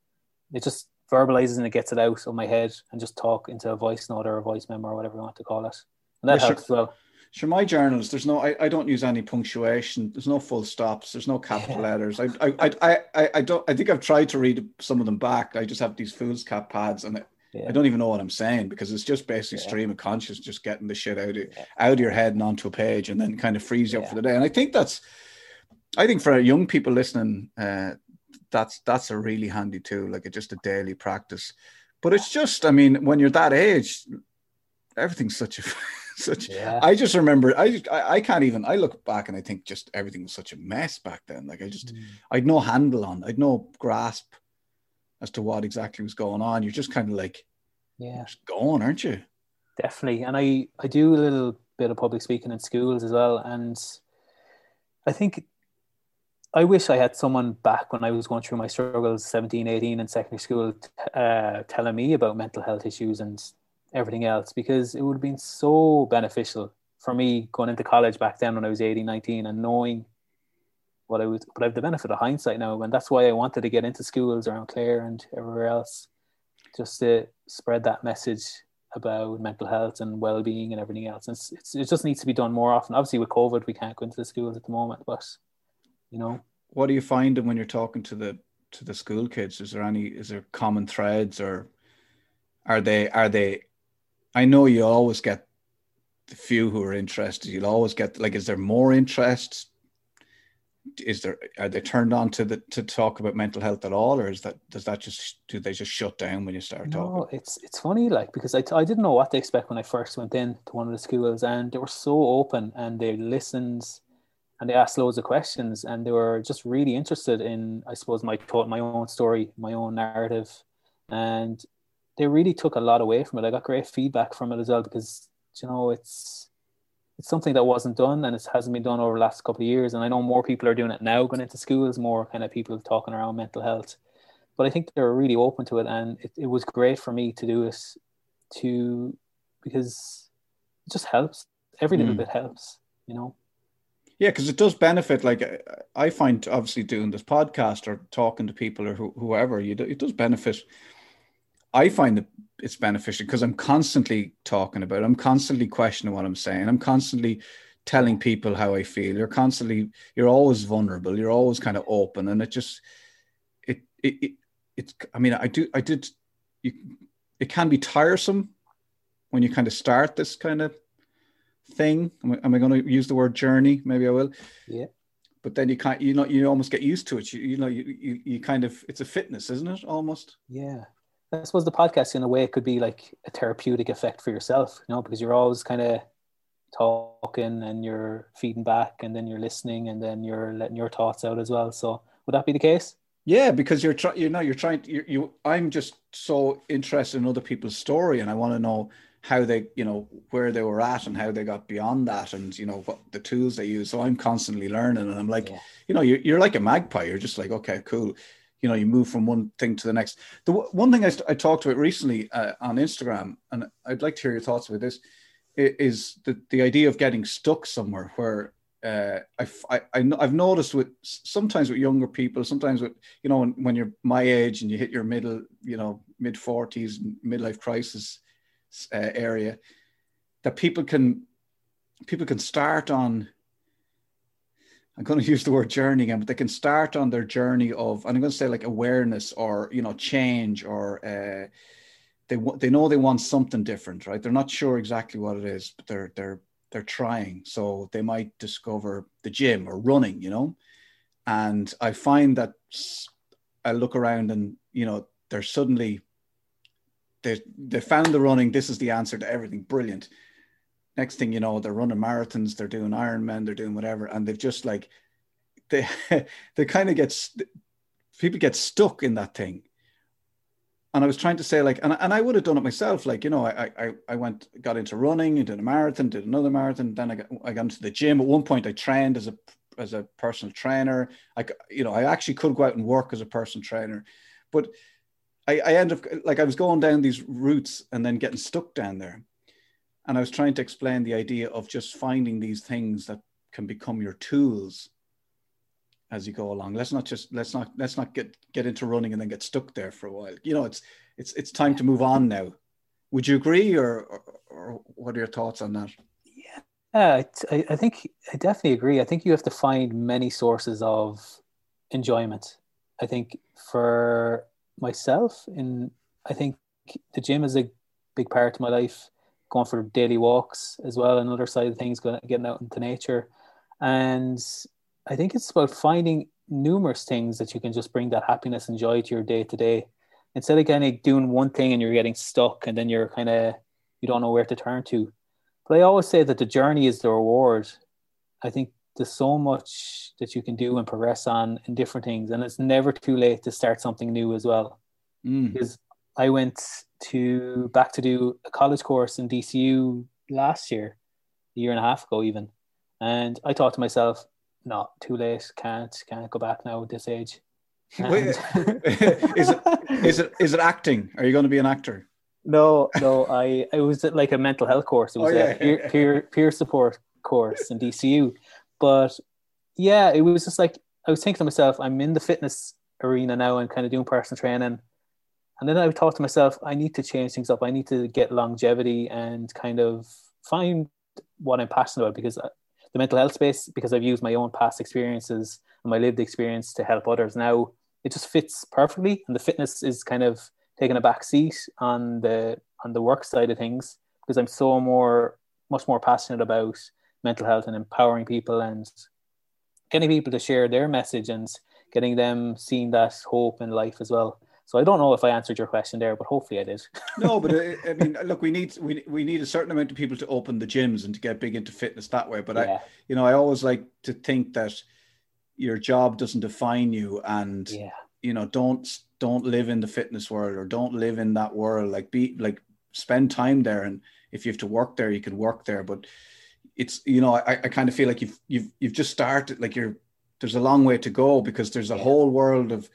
It just verbalizes and it gets it out of my head and just talk into a voice note or a voice memo or whatever you want to call it. And that helps sure. well. Sure, my journals, there's no, I, I don't use any punctuation. There's no full stops. There's no capital yeah. letters. I, I, I, I, I don't, I think I've tried to read some of them back. I just have these fool's cap pads and yeah. I don't even know what I'm saying because it's just basically yeah. stream of conscious, just getting the shit out of, out of your head and onto a page and then kind of freeze you up for the day. And I think that's, I think for young people listening, uh, that's, that's a really handy tool, like a, just a daily practice. But it's just, I mean, when you're that age, everything's such a [laughs] such yeah. I just remember I just I, I, can't even I look back and I think just everything was such a mess back then. Like I just mm. I'd no handle on, I'd no grasp as to what exactly was going on. You're just kind of like yeah just going, aren't you? Definitely. And I I do a little bit of public speaking in schools as well. And I think I wish I had someone back when I was going through my struggles, 17, 18 in secondary school, uh, telling me about mental health issues and everything else because it would have been so beneficial for me going into college back then when I was 18, 19 and knowing what I was, but I have the benefit of hindsight now. And that's why I wanted to get into schools around Clare and everywhere else, just to spread that message about mental health and well-being and everything else. And it's, it's, it just needs to be done more often. Obviously with COVID, we can't go into the schools at the moment, but you know. What are you finding when you're talking to the, to the school kids? Is there any, is there common threads or are they, are they I know you always get the few who are interested. You'll always get like, is there more interest? Is there are they turned on to the to talk about mental health at all, or is that does that just do they just shut down when you start no, talking? it's it's funny like because I, I didn't know what to expect when I first went in to one of the schools, and they were so open and they listened and they asked loads of questions and they were just really interested in I suppose my thought, my own story, my own narrative, and they really took a lot away from it. I got great feedback from it as well because you know it's it's something that wasn't done and it hasn't been done over the last couple of years. And I know more people are doing it now, going into schools, more kind of people talking around mental health. But I think they're really open to it, and it, it was great for me to do this to because it just helps. Every little mm. bit helps, you know. Yeah, because it does benefit. Like I find, obviously, doing this podcast or talking to people or whoever, you do, it does benefit I find that it's beneficial because I'm constantly talking about it. I'm constantly questioning what I'm saying. I'm constantly telling people how I feel. You're constantly, you're always vulnerable. You're always kind of open, and it just, it, it, it it's. I mean, I do, I did. You, it can be tiresome when you kind of start this kind of thing. Am I, am I going to use the word journey? Maybe I will. Yeah. But then you can't, you know, you almost get used to it. You, you know, you, you, you kind of, it's a fitness, isn't it? Almost. Yeah. I suppose the podcast, in a way, it could be like a therapeutic effect for yourself, you know, because you're always kind of talking and you're feeding back and then you're listening and then you're letting your thoughts out as well. So would that be the case? Yeah, because you're trying, you know, you're trying to, you, you, I'm just so interested in other people's story and I want to know how they, you know, where they were at and how they got beyond that and, you know, what the tools they use. So I'm constantly learning and I'm like, yeah. you know, you're, you're like a magpie. You're just like, okay, cool. You know, you move from one thing to the next. The one thing I, I talked about recently uh, on Instagram, and I'd like to hear your thoughts about this, is the, the idea of getting stuck somewhere where uh, I, I, I've noticed with sometimes with younger people, sometimes with, you know, when, when you're my age and you hit your middle, you know, mid 40s, midlife crisis uh, area, that people can, people can start on, I'm going [laughs] to use the word journey again, but they can start on their journey of, and I'm going to say like awareness or, you know, change or, uh, they, they know they want something different, right? They're not sure exactly what it is, but they're, they're, they're trying. So they might discover the gym or running, you know. And I find that I look around and you know they're suddenly they they found the running. This is the answer to everything. Brilliant. Next thing you know, they're running marathons, they're doing Ironman, they're doing whatever, and they've just like they [laughs] they kind of get people get stuck in that thing and I was trying to say like, and, and I would have done it myself. Like, you know, I, I, I went, got into running did a marathon, did another marathon. Then I got, I got into the gym. At one point I trained as a, as a personal trainer. I, you know, I actually could go out and work as a personal trainer, but I, I end up like, I was going down these routes and then getting stuck down there. And I was trying to explain the idea of just finding these things that can become your tools as you go along. Let's not just let's not let's not get get into running and then get stuck there for a while. You know, it's it's it's time to move on now. Would you agree, or or, or what are your thoughts on that? Yeah, I, I think I definitely agree. I think you have to find many sources of enjoyment. I think for myself, in I think the gym is a big part of my life. Going for daily walks as well, another side of things, going getting out into nature, and I think it's about finding numerous things that you can just bring that happiness and joy to your day to day. Instead of kind of doing one thing and you're getting stuck and then you're kind of, you don't know where to turn to. But I always say that the journey is the reward. I think there's so much that you can do and progress on in different things. And it's never too late to start something new as well. Mm. Because I went to back to do a college course in DCU last year, a year and a half ago even. And I thought to myself, no, too late. Can't can't go back now at this age. [laughs] Wait, [laughs] is it is it is it acting? Are you going to be an actor? No, no. I it was like a mental health course. It was oh, yeah. a peer, peer peer support course in DCU, but yeah, it was just like I was thinking to myself, I'm in the fitness arena now and kind of doing personal training. And then I thought to myself, I need to change things up. I need to get longevity and kind of find what I'm passionate about because uh, the mental health space because I've used my own past experiences and my lived experience to help others. Now it just fits perfectly, and the fitness is kind of taking a back seat on the on the work side of things because I'm so more much more passionate about mental health and empowering people and getting people to share their message and getting them seeing that hope in life as well. So I don't know if I answered your question there, but hopefully I did. [laughs] no, but uh, I mean, look, we need we, we need a certain amount of people to open the gyms and to get big into fitness that way. But yeah. I, you know, I always like to think that your job doesn't define you, and yeah. you know, don't don't live in the fitness world or don't live in that world. Like be like spend time there, and if you have to work there, you can work there. But it's you know, I, I kind of feel like you've you've you've just started. Like you're there's a long way to go because there's a yeah. whole world of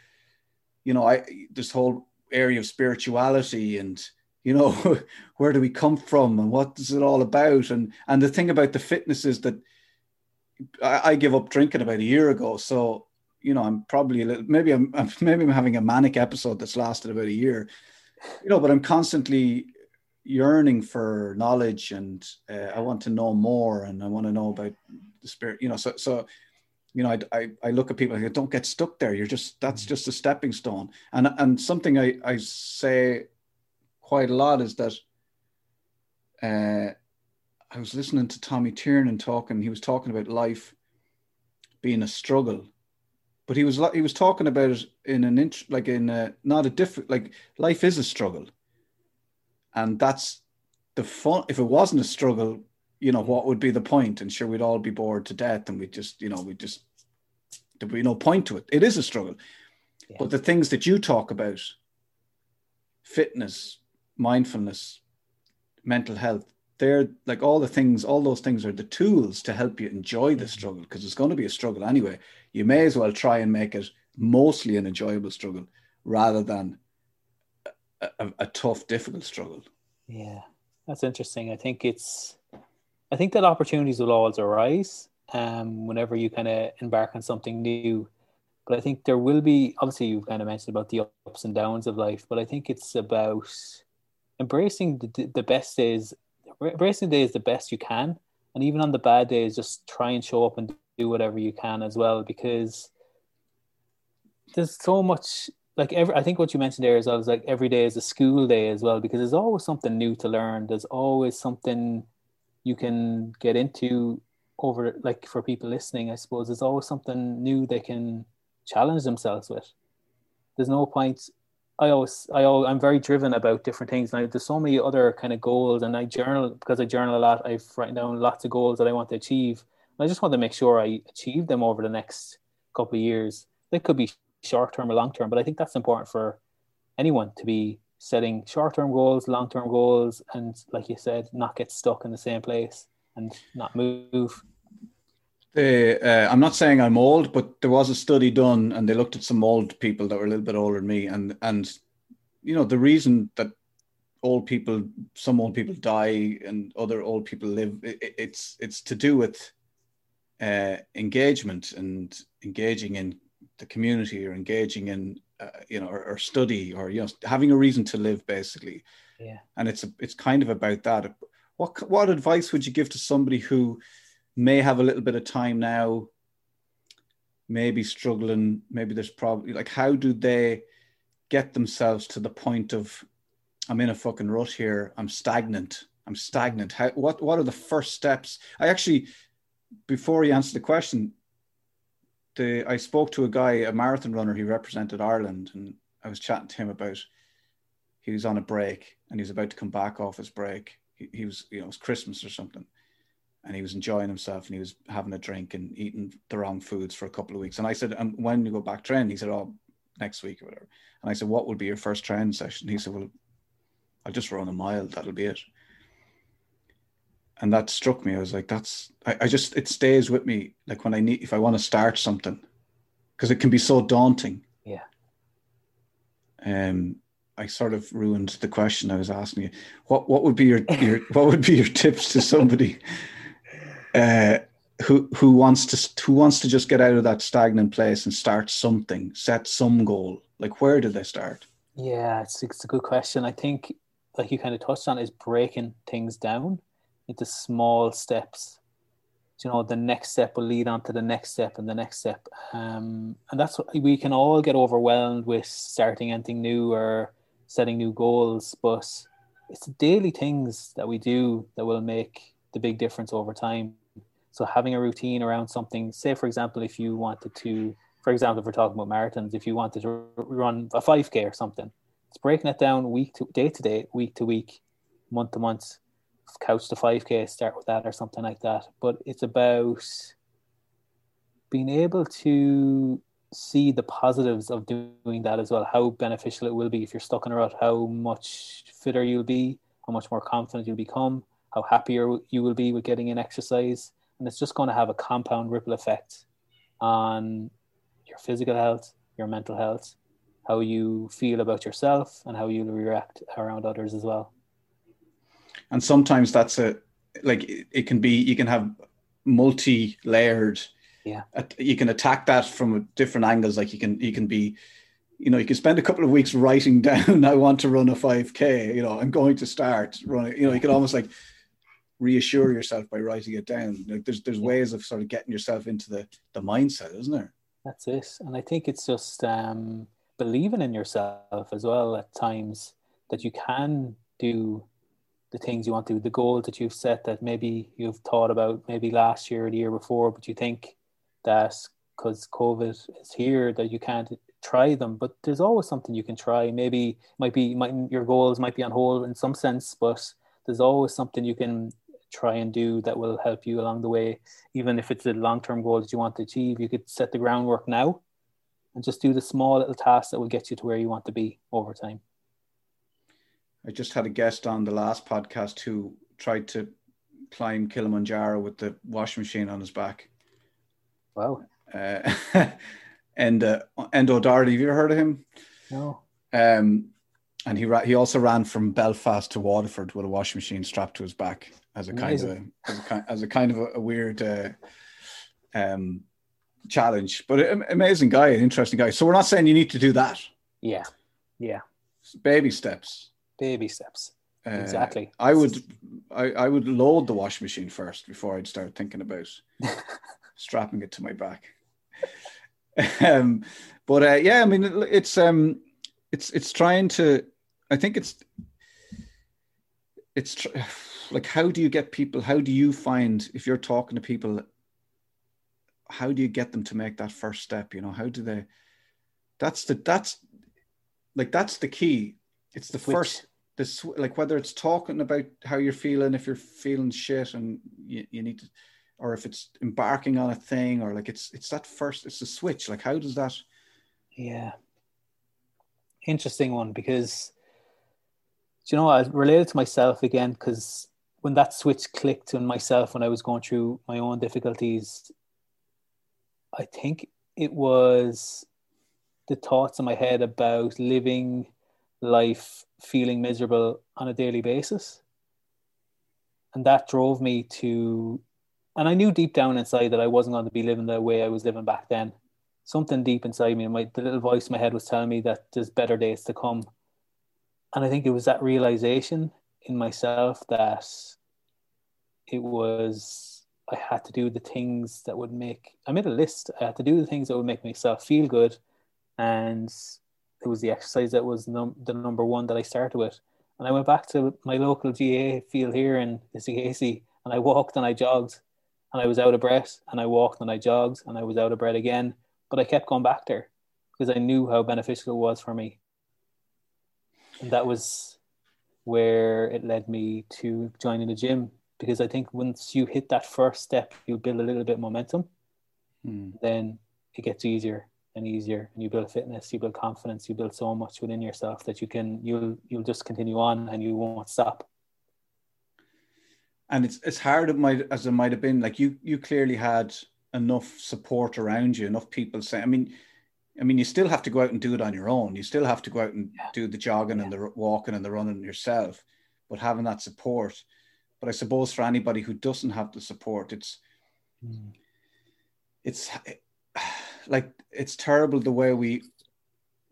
you know, I this whole area of spirituality and you know [laughs] where do we come from and what is it all about and and the thing about the fitness is that I, I give up drinking about a year ago so you know i'm probably a little maybe I'm, [laughs] maybe i'm having a manic episode that's lasted about a year you know but i'm constantly yearning for knowledge and uh, I want to know more and I want to know about the spirit, you know. So, so you know, I, I, I look at people and I go, don't get stuck there. You're just that's mm. just a stepping stone. And and something I, I say quite a lot is that uh, I was listening to Tommy Tiernan talking. He was talking about life being a struggle, but he was he was talking about it in an inch like in a, not a different like life is a struggle, and that's the fun. If it wasn't a struggle, you know what would be the point? And sure, we'd all be bored to death, and we just you know we just there'd be no point to it. It is a struggle, yeah. but the things that you talk about, fitness, mindfulness, mental health, they're like all the things, all those things are the tools to help you enjoy the struggle because it's going to be a struggle anyway. You may as well try and make it mostly an enjoyable struggle rather than a, a, tough, difficult struggle. Yeah, that's interesting. I think it's, I think that opportunities will always arise um, whenever you kind of embark on something new. But I think there will be, obviously, you've kind of mentioned about the ups and downs of life, but I think it's about embracing the, the best days embracing day is the best you can, and even on the bad days, just try and show up and do whatever you can as well because there's so much like every I think what you mentioned there is I was like every day is a school day as well because there's always something new to learn. There's always something you can get into over like for people listening, I suppose there's always something new they can challenge themselves with. There's no point I always, I always, I'm very driven about different things. now there's so many other kind of goals, and I journal because I journal a lot. I've written down lots of goals that I want to achieve. And I just want to make sure I achieve them over the next couple of years. They could be short term or long term, but I think that's important for anyone to be setting short term goals, long term goals, and like you said, not get stuck in the same place and not move. Uh, I'm not saying I'm old, but there was a study done, and they looked at some old people that were a little bit older than me, and and you know the reason that old people, some old people die, and other old people live, it, it's it's to do with uh, engagement and engaging in the community or engaging in uh, you know or, or, study or you know having a reason to live basically. Yeah, and it's a, it's kind of about that. What what advice would you give to somebody who may have a little bit of time now, maybe struggling, maybe there's probably like how do they get themselves to the point of I'm in a fucking rut here, I'm stagnant. I'm stagnant. How, what what are the first steps? I actually, before you answer the question, the I spoke to a guy, a marathon runner. He represented Ireland, and I was chatting to him about he was on a break and he was about to come back off his break. He, he was, you know, it was Christmas or something, and he was enjoying himself and he was having a drink and eating the wrong foods for a couple of weeks. And I said, and when you go back training, he said, oh, next week or whatever. And I said, what would be your first training session? He said, well, I'll just run a mile. That'll be it. And that struck me. I was like, that's, I, I just, it stays with me. Like when I need, if I want to start something, because it can be so daunting. Yeah. Um, I sort of ruined the question I was asking you. What what would be your, your [laughs] what would be your tips to somebody uh, who who wants to who wants to just get out of that stagnant place and start something, set some goal. Like where do they start? Yeah, it's it's a good question. I think, like you kind of touched on, is breaking things down into small steps. You know, the next step will lead on to the next step and the next step, um, and that's what we can all get overwhelmed with starting anything new or setting new goals. But it's the daily things that we do that will make the big difference over time. So having a routine around something, say for example, if you wanted to, for example, if we're talking about marathons, if you wanted to run a 5K or something, it's breaking it down week to day to day, week to week, month to month, couch to 5K, start with that or something like that. But it's about being able to see the positives of doing that as well, how beneficial it will be if you're stuck in a rut, how much fitter you'll be, how much more confident you'll become, how happier you will be with getting in exercise and it's just going to have a compound ripple effect on your physical health, your mental health, how you feel about yourself, and how you react around others as well. And sometimes that's a like it can be you can have multi-layered yeah you can attack that from different angles like you can you can be you know, you can spend a couple of weeks writing [laughs] down, I want to run a 5K, you know, I'm going to start running, you know, you can almost like reassure yourself by writing it down. Like there's there's ways of sort of getting yourself into the, the mindset, isn't there? That's it. And I think it's just um, believing in yourself as well at times that you can do the things you want to, do, the goals that you've set that maybe you've thought about maybe last year or the year before, but you think that because COVID is here that you can't try them. But there's always something you can try. Maybe might be might, your goals might be on hold in some sense, but there's always something you can try and do that will help you along the way. Even if it's a long term goal that you want to achieve, you could set the groundwork now and just do the small little tasks that will get you to where you want to be over time. I just had a guest on the last podcast who tried to climb Kilimanjaro with the washing machine on his back. Wow. Uh, [laughs] and uh, Enda Doherty, have you ever heard of him? No. Um, and he ra- he also ran from Belfast to Waterford with a washing machine strapped to his back as a Amazing. kind of a, as a, kind, as a kind of a, a weird uh, um, challenge. But amazing guy, an interesting guy. So we're not saying you need to do that. Yeah, yeah. Baby steps. Baby steps. Uh, exactly. I would I, I would load the washing machine first before I'd start thinking about [laughs] strapping it to my back. um, but uh, yeah, I mean, it's um, it's it's trying to. I think it's it's tr- like how do you get people? How do you find if you're talking to people? How do you get them to make that first step? You know, how do they? That's the that's like that's the key. It's the Which, first this like whether it's talking about how you're feeling if you're feeling shit and you, you need to or if it's embarking on a thing or like it's it's that first it's a switch. Like how does that yeah. Interesting one because do you know i related to myself again because when that switch clicked in myself when i was going through my own difficulties i think it was the thoughts in my head about living life feeling miserable on a daily basis and that drove me to and I knew deep down inside that I wasn't going to be living the way I was living back then. Something deep inside me, my the little voice in my head was telling me that there's better days to come. And I think it was that realization in myself that it was I had to do the things that would make I made a list. I had to do the things that would make myself feel good, and it was the exercise that was num- the number one that I started with. And I went back to my local GAA field here in Casey, and I walked and I jogged and I was out of breath and I walked and I jogged and I was out of breath again. But I kept going back there because I knew how beneficial it was for me. And that was where it led me to joining the gym because I think once you hit that first step, you build a little bit momentum. Hmm. Then it gets easier and easier, and you build fitness, you build confidence, you build so much within yourself that you can you'll you'll just continue on and you won't stop and it's it's hard it might as it might have been like you you clearly had enough support around you enough people saying i mean i mean you still have to go out and do it on your own you still have to go out and yeah. do the jogging yeah. and the walking and the running yourself but having that support but i suppose for anybody who doesn't have the support it's mm. it's like it's terrible the way we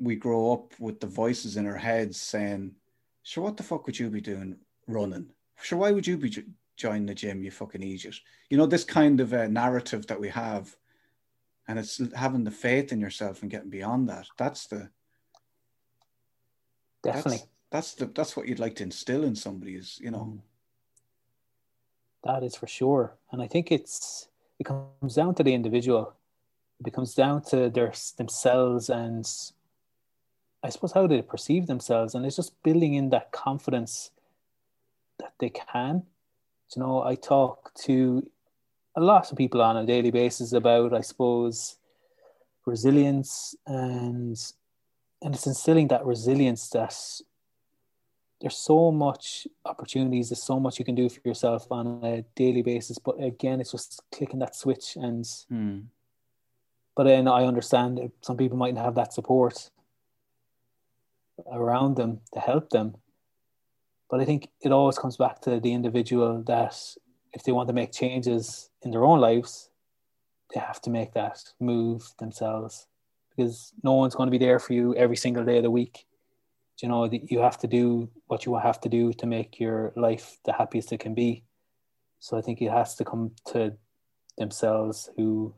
we grow up with the voices in our heads saying sure what the fuck would you be doing running sure why would you be joining the gym, you fucking idiot. You know, this kind of a narrative that we have, and it's having the faith in yourself and getting beyond that. That's the definitely that's, that's the that's what you'd like to instill in somebody is you know. Mm. That is for sure, and I think it's it comes down to the individual. It comes down to their themselves and I suppose how they perceive themselves, and it's just building in that confidence that they can. You know, I talk to a lot of people on a daily basis about, I suppose, resilience and and it's instilling that resilience that there's so much opportunities there's so much you can do for yourself on a daily basis. But again it's just clicking that switch and hmm. But then i understand some people mightn't have that support around them to help them but I think it always comes back to the individual that if they want to make changes in their own lives, they have to make that move themselves because no one's going to be there for you every single day of the week. You know, you have to do what you have to do to make your life the happiest it can be. So I think it has to come to themselves who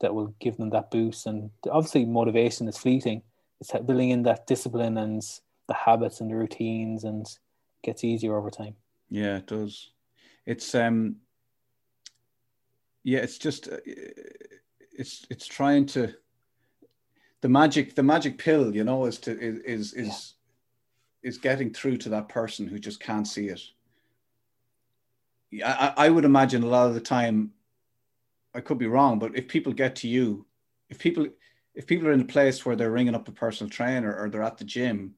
that will give them that boost. And obviously, motivation is fleeting. It's building in that discipline and the habits and the routines, and gets easier over time. Yeah, it does. It's um, yeah, it's just uh, it's it's trying to the magic the magic pill, you know, is to is is is, yeah. is getting through to that person who just can't see it. I, I would imagine a lot of the time I could be wrong, but if people get to you, if people if people are in a place where they're ringing up a personal trainer or they're at the gym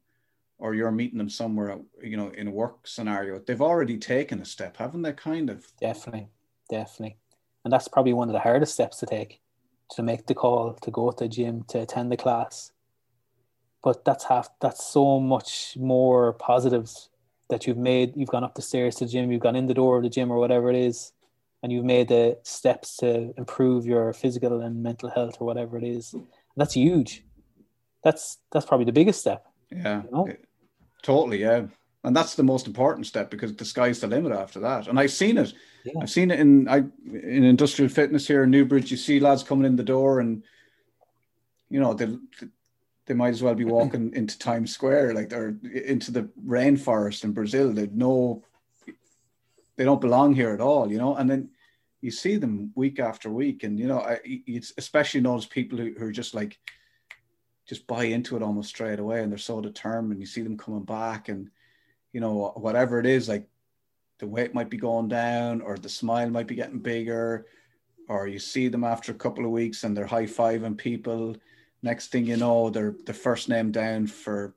or you're meeting them somewhere, you know, in a work scenario, they've already taken a step, haven't they? Kind of. Definitely, definitely, and that's probably one of the hardest steps to take, to make the call, to go to the gym, to attend the class. But that's half. That's so much more positives that you've made. You've gone up the stairs to the gym. You've gone in the door of the gym or whatever it is and you've made the steps to improve your physical and mental health or whatever it is that's huge. That's that's probably the biggest step yeah. you know? totally yeah. And that's the most important step because the sky's the limit after that. And i've seen it. Yeah. i've seen it in i in industrial fitness here in newbridge. You see lads coming in the door and you know they they might as well be walking [laughs] into times square like they're into the rainforest in brazil. They've no they don't belong here at all, you know. And then you see them week after week, and you know, I, it's especially those people who, who are just like just buy into it almost straight away, and they're so determined. You see them coming back, and you know, whatever it is, like the weight might be going down, or the smile might be getting bigger, or you see them after a couple of weeks and they're high fiving people. Next thing you know, they're the first name down for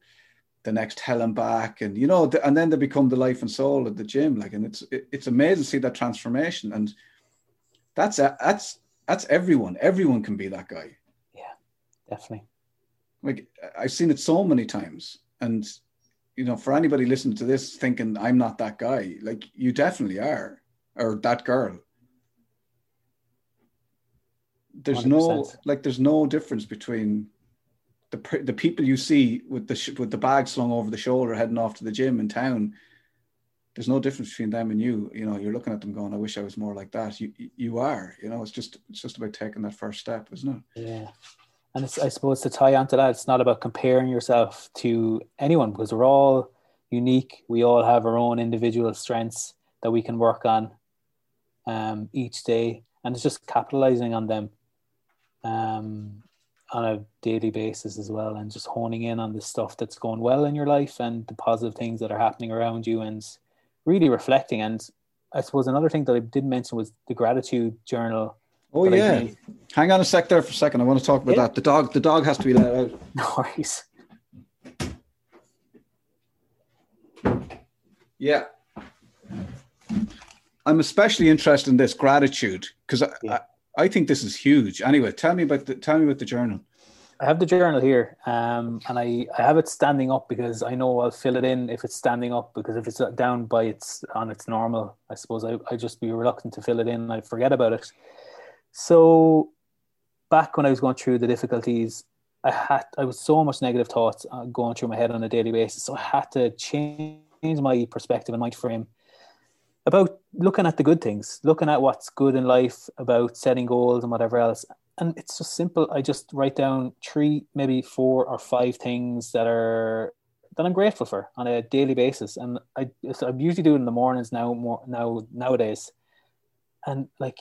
the next Hell and Back, and you know, and then they become the life and soul of the gym. Like, and it's it's amazing to see that transformation, and that's that's that's everyone. Everyone can be that guy. Yeah, definitely. Like I've seen it so many times, and you know, for anybody listening to this thinking I'm not that guy, like you definitely are, or that girl. There's 100%. no like, there's no difference between the the people you see with the with the bag slung over the shoulder heading off to the gym in town there's no difference between them and you. You know you're looking at them going i wish i was more like that. You you are. You know it's just it's just about taking that first step isn't it? Yeah. And i suppose to tie onto that it's not about comparing yourself to anyone because we're all unique. We all have our own individual strengths that we can work on um, each day and it's just capitalizing on them. Um, on a daily basis as well and just honing in on the stuff that's going well in your life and the positive things that are happening around you and really reflecting. And i suppose another thing that i did mention was the gratitude journal oh yeah. hang on a sec there for a second. I want to talk about yeah. that. The dog the dog has to be let out. [laughs] No worries. Yeah. I'm especially interested in this gratitude because yeah. I think this is huge. Anyway, tell me about the tell me about the journal. I have the journal here, um, and I, I have it standing up because I know I'll fill it in if it's standing up. Because if it's down by its on its normal, I suppose I I just be reluctant to fill it in. I forget about it. So back when I was going through the difficulties, I had I was so much negative thoughts uh, going through my head on a daily basis. So I had to change my perspective and mind frame about looking at the good things, looking at what's good in life, about setting goals and whatever else. And it's just simple. I just write down three, maybe four or five things that are that I'm grateful for on a daily basis. And I I usually do it in the mornings now more now nowadays. And like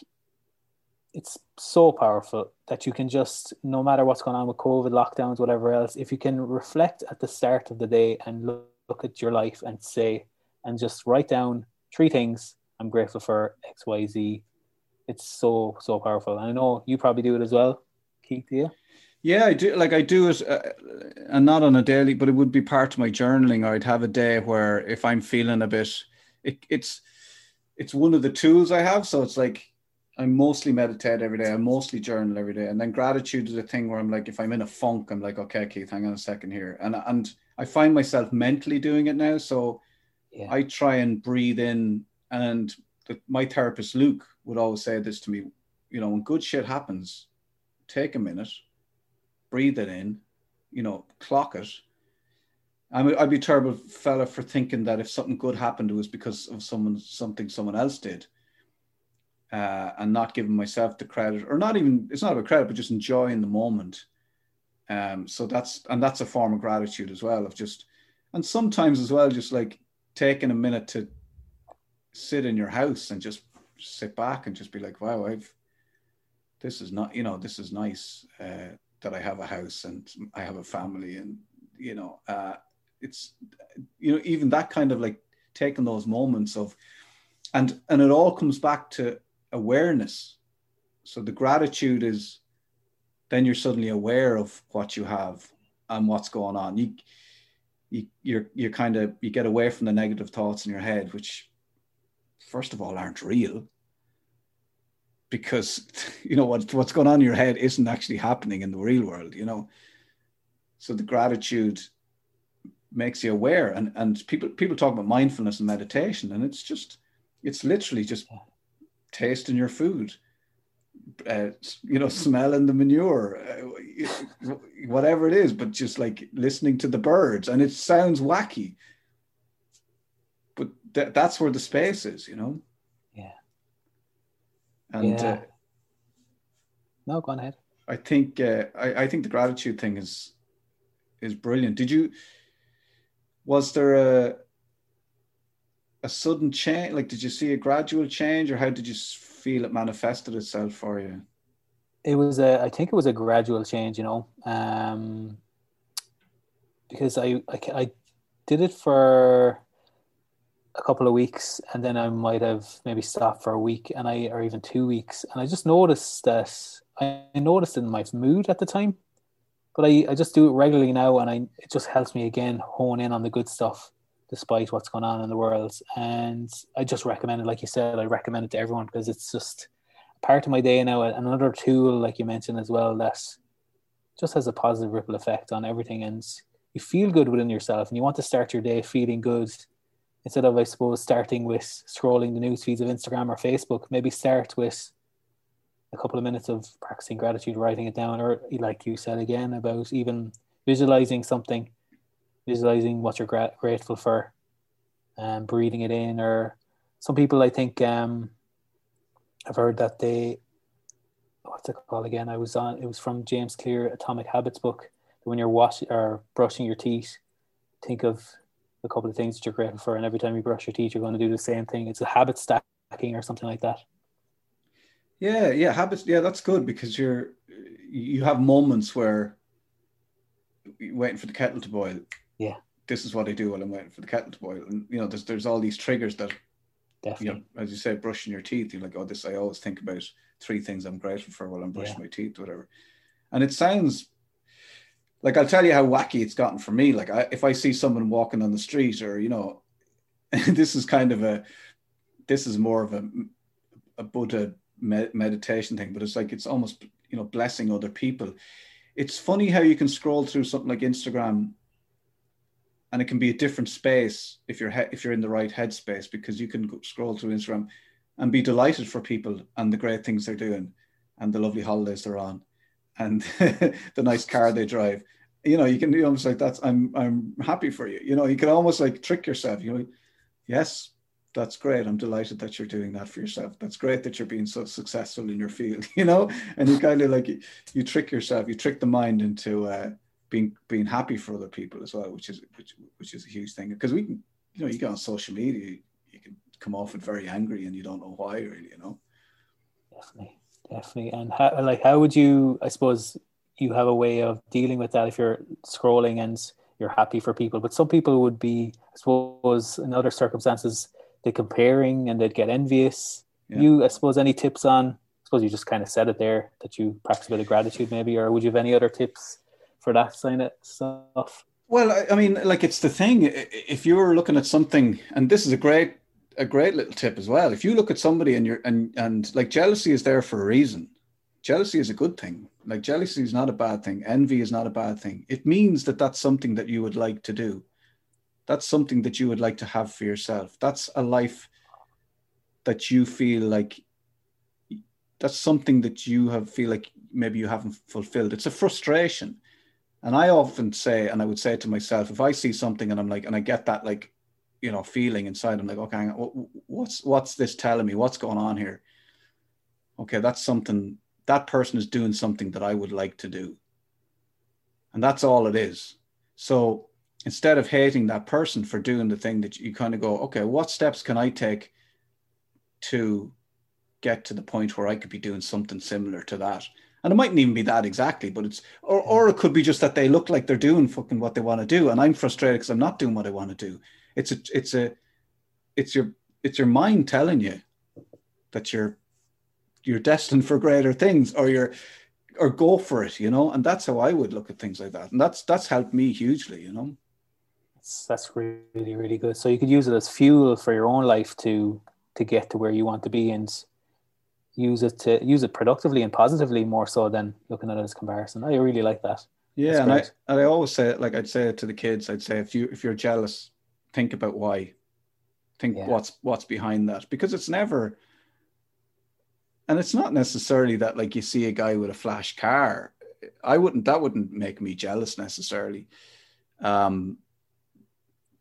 it's so powerful that you can just no matter what's going on with COVID, lockdowns, whatever else, if you can reflect at the start of the day and look, look at your life and say and just write down three things I'm grateful for X, Y, Z. It's so so powerful. And I know you probably do it as well, Keith. Yeah. Yeah, I do. Like I do it, uh, and not on a daily, but it would be part of my journaling. I'd have a day where if I'm feeling a bit, it, it's it's one of the tools I have. So it's like I mostly meditate every day. I mostly journal every day, and then gratitude is a thing where I'm like, if I'm in a funk, I'm like, okay, Keith, hang on a second here, and and I find myself mentally doing it now. So yeah. I try and breathe in. And the, my therapist, Luke, would always say this to me you know, when good shit happens, take a minute, breathe it in, you know, clock it. I mean, I'd be a terrible fella for thinking that if something good happened, it was because of someone something someone else did, uh, and not giving myself the credit, or not even it's not about credit, but just enjoying the moment. Um, so that's and that's a form of gratitude as well of just, and sometimes as well, just like taking a minute to sit in your house and just sit back and just be like, wow, I've this is not, you know, this is nice uh, that I have a house and I have a family and you know, uh, it's you know even that kind of like taking those moments of, and and it all comes back to awareness. So the gratitude is, then you're suddenly aware of what you have and what's going on. You you you're you're kind of you get away from the negative thoughts in your head, which first of all aren't real. Because [laughs] you know what what's going on in your head isn't actually happening in the real world you know? So the gratitude makes you aware and and people people talk about mindfulness and meditation and it's just it's literally just tasting your food uh, you know smelling the manure uh, whatever it is but just like listening to the birds and it sounds wacky but th- that's where the space is you know and yeah. uh, no, go on ahead. I think uh, I, I think the gratitude thing is is brilliant. Did you was there a a sudden change? Like, did you see a gradual change, or how did you feel it manifested itself for you? It was a. I think it was a gradual change. You know, um, because I, I I did it for a couple of weeks and then I might have maybe stopped for a week and I or even two weeks and I just noticed that I noticed in my mood at the time but I, I just do it regularly now and I it just helps me again hone in on the good stuff despite what's going on in the world. And I just recommend it. Like you said I recommend it to everyone because it's just part of my day now. Another tool like you mentioned as well that just has a positive ripple effect on everything. And you feel good within yourself and you want to start your day feeling good instead of I suppose starting with scrolling the news feeds of Instagram or Facebook, maybe start with a couple of minutes of practicing gratitude, writing it down, or like you said again about even visualizing something, visualizing what you're gra- grateful for, and um, breathing it in. Or some people, I think, um, I've heard that they, what's it called again? I was on. It was from James Clear Atomic Habits book. When you're washing or brushing your teeth, think of a couple of things that you're grateful for, and every time you brush your teeth, you're going to do the same thing. It's a habit stacking or something like that. Yeah, yeah, habits. Yeah, that's good because you're you have moments where you're waiting for the kettle to boil. Yeah, this is what I do while I'm waiting for the kettle to boil, and you know, there's there's all these triggers that. Definitely. You know, as you say, brushing your teeth, you're like, oh, this. I always think about three things I'm grateful for while I'm brushing yeah. my teeth, whatever. And it sounds like I'll tell you how wacky it's gotten for me. Like I, if I see someone walking on the street, or you know, [laughs] this is kind of a, this is more of a, a Buddha med- meditation thing, but it's like it's almost you know blessing other people. It's funny how you can scroll through something like Instagram, and it can be a different space if you're he- if you're in the right headspace because you can scroll through Instagram and be delighted for people and the great things they're doing and the lovely holidays they're on and [laughs] the nice car they drive. You know, you can be almost like that's I'm I'm happy for you. You know, you can almost like trick yourself. You know, yes, that's great. I'm delighted that you're doing that for yourself. That's great that you're being so successful in your field. [laughs] You know, and you kind of like you trick yourself. You trick the mind into uh, being being happy for other people as well, which is which which is a huge thing. Because we can, you know, you get on social media, you can come off it very angry, and you don't know why really. You know. Definitely definitely. And how, like, how would you? I suppose you have a way of dealing with that if you're scrolling and you're happy for people. But some people would be, I suppose, in other circumstances, they're comparing and they'd get envious. Yeah. You, I suppose, any tips on? I suppose you just kind of said it there that you practice a bit of gratitude, maybe, or would you have any other tips for that kind of stuff? Well, I mean, like it's the thing. If you're looking at something, and this is a great a great little tip as well. If you look at somebody and you're and and like jealousy is there for a reason. Jealousy is a good thing. Like jealousy is not a bad thing. Envy is not a bad thing. It means that that's something that you would like to do. That's something that you would like to have for yourself. That's a life that you feel like that's something that you have feel like maybe you haven't fulfilled. It's a frustration. And I often say, and I would say to myself, if I see something and I'm like, and I get that like, you know, feeling inside, I'm like, okay, what's what's this telling me? What's going on here? Okay, that's something that person is doing something that I would like to do. And that's all it is. So instead of hating that person for doing the thing that you kind of go, okay, what steps can I take to get to the point where I could be doing something similar to that? And it mightn't even be that exactly, but it's, or, or it could be just that they look like they're doing fucking what they want to do. And I'm frustrated because I'm not doing what I want to do. It's a, it's a, it's your, it's your mind telling you that you're, you're destined for greater things or you're, or go for it, you know? And that's how I would look at things like that. And that's, that's helped me hugely, you know? That's, that's really, really good. So you could use it as fuel for your own life to, to get to where you want to be and use it to use it productively and positively more so than looking at it as comparison. I really like that. Yeah, and I and I always say it like I'd say it to the kids. I'd say if you if you're jealous, think about why. Think yeah. what's what's behind that because it's never. And it's not necessarily that like you see a guy with a flash car. I wouldn't. That wouldn't make me jealous necessarily. Um,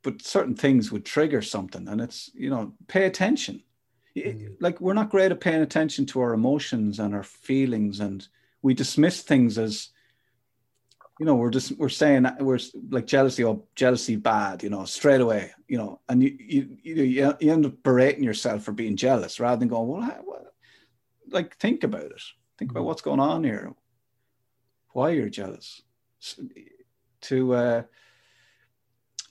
but certain things would trigger something, and it's you know pay attention Mm. like we're not great at paying attention to our emotions and our feelings and we dismiss things as you know we're just we're saying we're like jealousy or jealousy bad you know straight away you know and you you you, you end up berating yourself for being jealous rather than going well what? like think about it think about mm. what's going on here why you're jealous to uh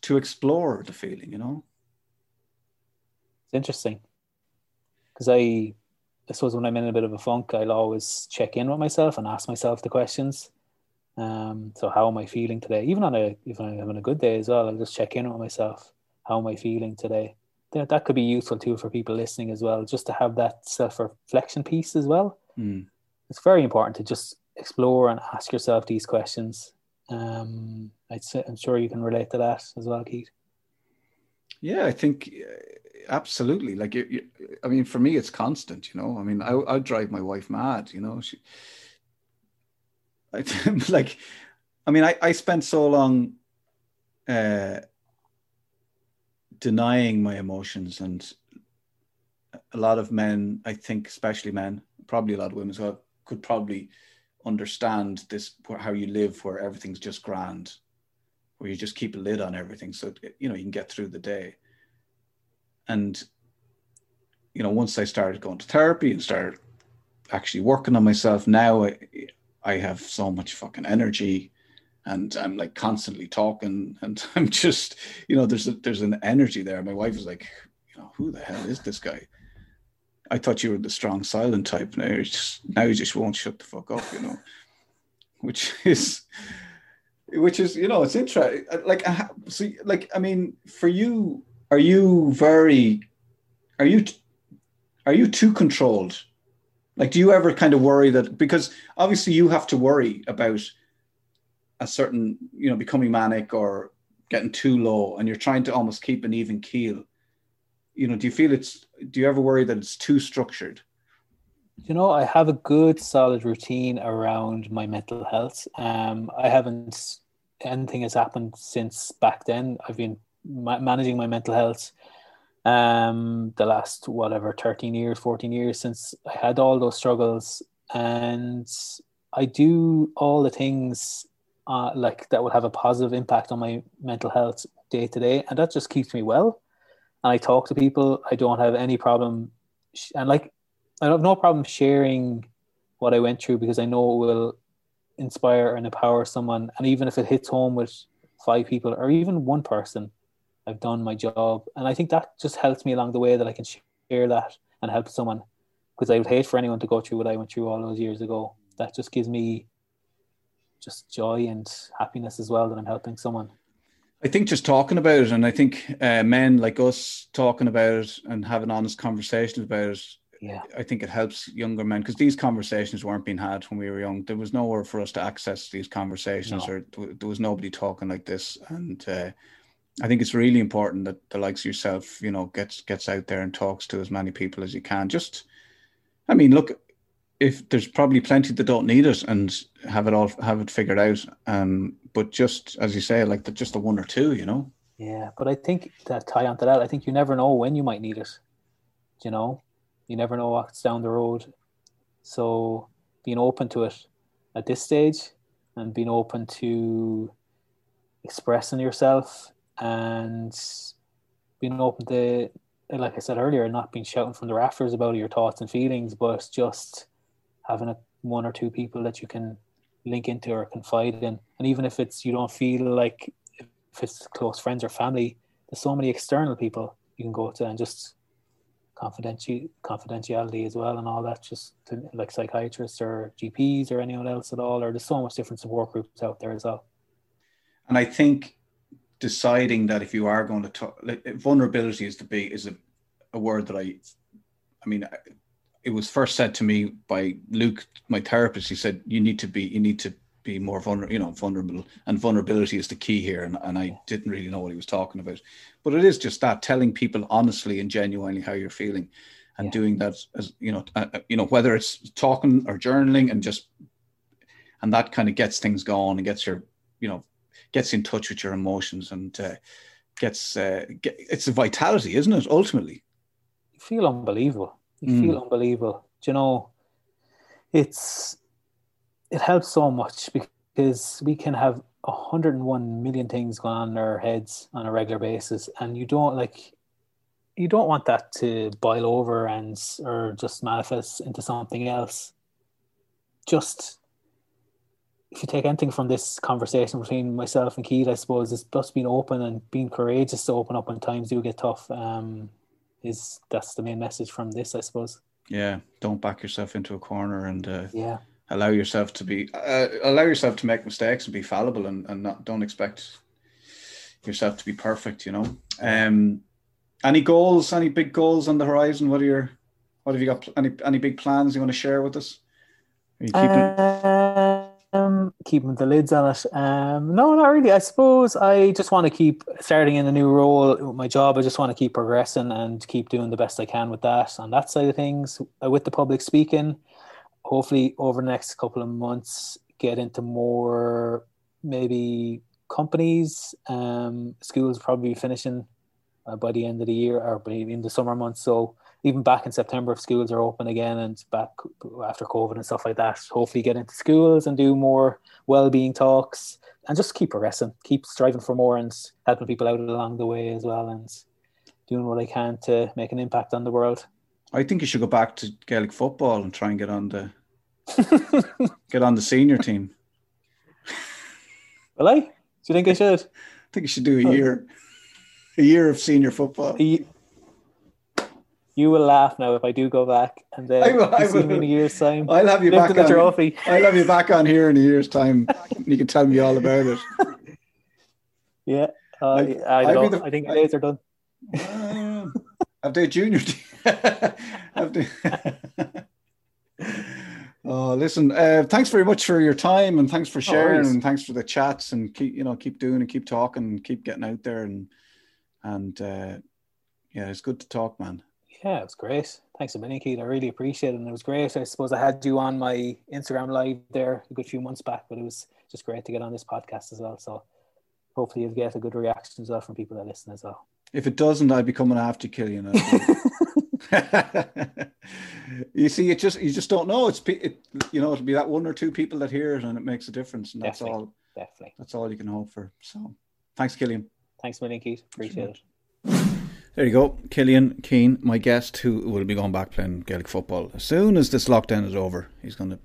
to explore the feeling you know it's interesting because I, I suppose when I'm in a bit of a funk, I'll always check in with myself and ask myself the questions. Um, so how am I feeling today? Even on a even I'm having a good day as well, I'll just check in with myself. How am I feeling today? That that could be useful too for people listening as well, just to have that self reflection piece as well. Mm. It's very important to just explore and ask yourself these questions. Um, I'd say, I'm sure you can relate to that as well, Keith. Yeah, I think absolutely. Like you, you, i mean for me it's constant you know? I mean i i drive my wife mad you know? She I, [laughs] like i mean i i spent so long uh denying my emotions and a lot of men i think especially men probably a lot of women as well could probably understand this how you live where everything's just grand where you just keep a lid on everything. So you know you can get through the day and you know once i started going to therapy and started actually working on myself now i, I have so much fucking energy and i'm like constantly talking and [laughs] i'm just you know there's a, there's an energy there. My wife is like you know who the hell is this guy? I thought you were the strong silent type. Now you just now you just won't shut the fuck up you know? [laughs] Which is which is you know it's interesting like so like i mean for you are you very are you are you too controlled? Like do you ever kind of worry that because obviously you have to worry about a certain you know becoming manic or getting too low and you're trying to almost keep an even keel. You know do you feel it's do you ever worry that it's too structured? You know i have a good solid routine around my mental health. Um i haven't anything has happened since back then. I've been ma- managing my mental health um the last whatever 13 years 14 years since i had all those struggles. And i do all the things uh, like that would have a positive impact on my mental health day to day and that just keeps me well. And i talk to people i don't have any problem sh- and like i have no problem sharing what i went through because i know it will inspire and empower someone. And even if it hits home with five people or even one person I've done my job, and I think that just helps me along the way that I can share that and help someone. Because I would hate for anyone to go through what I went through all those years ago. That just gives me just joy and happiness as well that I'm helping someone. I think just talking about it, and I think uh, men like us talking about it and having honest conversations about it. Yeah, I think it helps younger men because these conversations weren't being had when we were young. There was nowhere for us to access these conversations, no. or there was nobody talking like this. And uh, I think it's really important that the likes of yourself, you know, gets gets out there and talks to as many people as you can. Just, I mean, look, if there's probably plenty that don't need it and have it all have it figured out. Um, but just as you say, like the, just a one or two, you know. Yeah, but I think that tie onto that, I think you never know when you might need it. You know, you never know what's down the road. So being open to it at this stage and being open to expressing yourself and being open to like I said earlier, not being shouting from the rafters about your thoughts and feelings, but just having a, one or two people that you can link into or confide in. And even if it's you don't feel like if it's close friends or family, there's so many external people you can go to and just confidentiality confidentiality as well and all that just to, like psychiatrists or gps or anyone else at all or there's so much different support groups out there as well and i think deciding that if you are going to talk like, vulnerability is the big is a, a word that i i mean it was first said to me by luke my therapist he said you need to be you need to be more vulnerable, you know, vulnerable, and vulnerability is the key here. And, and I didn't really know what he was talking about, but it is just that telling people honestly and genuinely how you're feeling, and yeah. doing that as you know, uh, uh, you know, whether it's talking or journaling, and just, and that kind of gets things going and gets your, you know, gets in touch with your emotions and uh, gets, uh, get, it's a vitality, isn't it? Ultimately, you feel unbelievable. You mm. feel unbelievable. Do you know, it's it helps so much because we can have 101 million things going on in our heads on a regular basis and you don't like you don't want that to boil over and or just manifest into something else just if you take anything from this conversation between myself and Keith, I suppose it's just being open and being courageous to open up when times do get tough. Um, is that's the main message from this, I suppose. Yeah, don't back yourself into a corner and uh, yeah, allow yourself to be uh, allow yourself to make mistakes and be fallible and, and not don't expect yourself to be perfect you know um any goals any big goals on the horizon what are your what have you got any any big plans you want to share with us are you keeping um, keeping the lids on it. Um no not really. I suppose i just want to keep starting in a new role with my job. I just want to keep progressing and keep doing the best i can with that on that side of things uh, with the public speaking. Hopefully over the next couple of months get into more maybe companies. Um, schools probably finishing uh, by the end of the year or in the summer months. So even back in september if schools are open again and back after covid and stuff like that hopefully get into schools and do more well-being talks and just keep progressing keep striving for more and helping people out along the way as well and doing what i can to make an impact on the world I think you should go back to Gaelic football and try and get on the [laughs] get on the senior team. Will I? Do you think I should? [laughs] I think you should do a year, a year of senior football. You will laugh now if I do go back and then I will, I will. in a year's time. I'll have you back on. The trophy. I'll have you back on here in a year's time. you can tell me all about it. [laughs] Yeah, uh, I, I, don't. The, I think I, days are done. Uh, have they junior [laughs] have [laughs] they? Oh, listen, uh, thanks very much for your time and thanks for sharing and thanks for the chats and keep, you know, keep doing and keep talking and keep getting out there and, and, uh, yeah, it's good to talk, man. Yeah, it was great. Thanks a million, Keith. I really appreciate it. And it was great. I suppose I had you on my Instagram live there a good few months back, but it was just great to get on this podcast as well. So hopefully you'll get a good reaction as well from people that listen as well. If it doesn't, I'd be coming after Cillian. [laughs] you see, it just you just don't know. It's it, you know it'll be that one or two people that hear it, and it makes a difference, and that's definitely, all. Definitely, that's all you can hope for. So, thanks, Cillian. Thanks, million, Keith. Appreciate it. There you go, Cillian Keane, my guest, who will be going back playing Gaelic football as soon as this lockdown is over. He's going to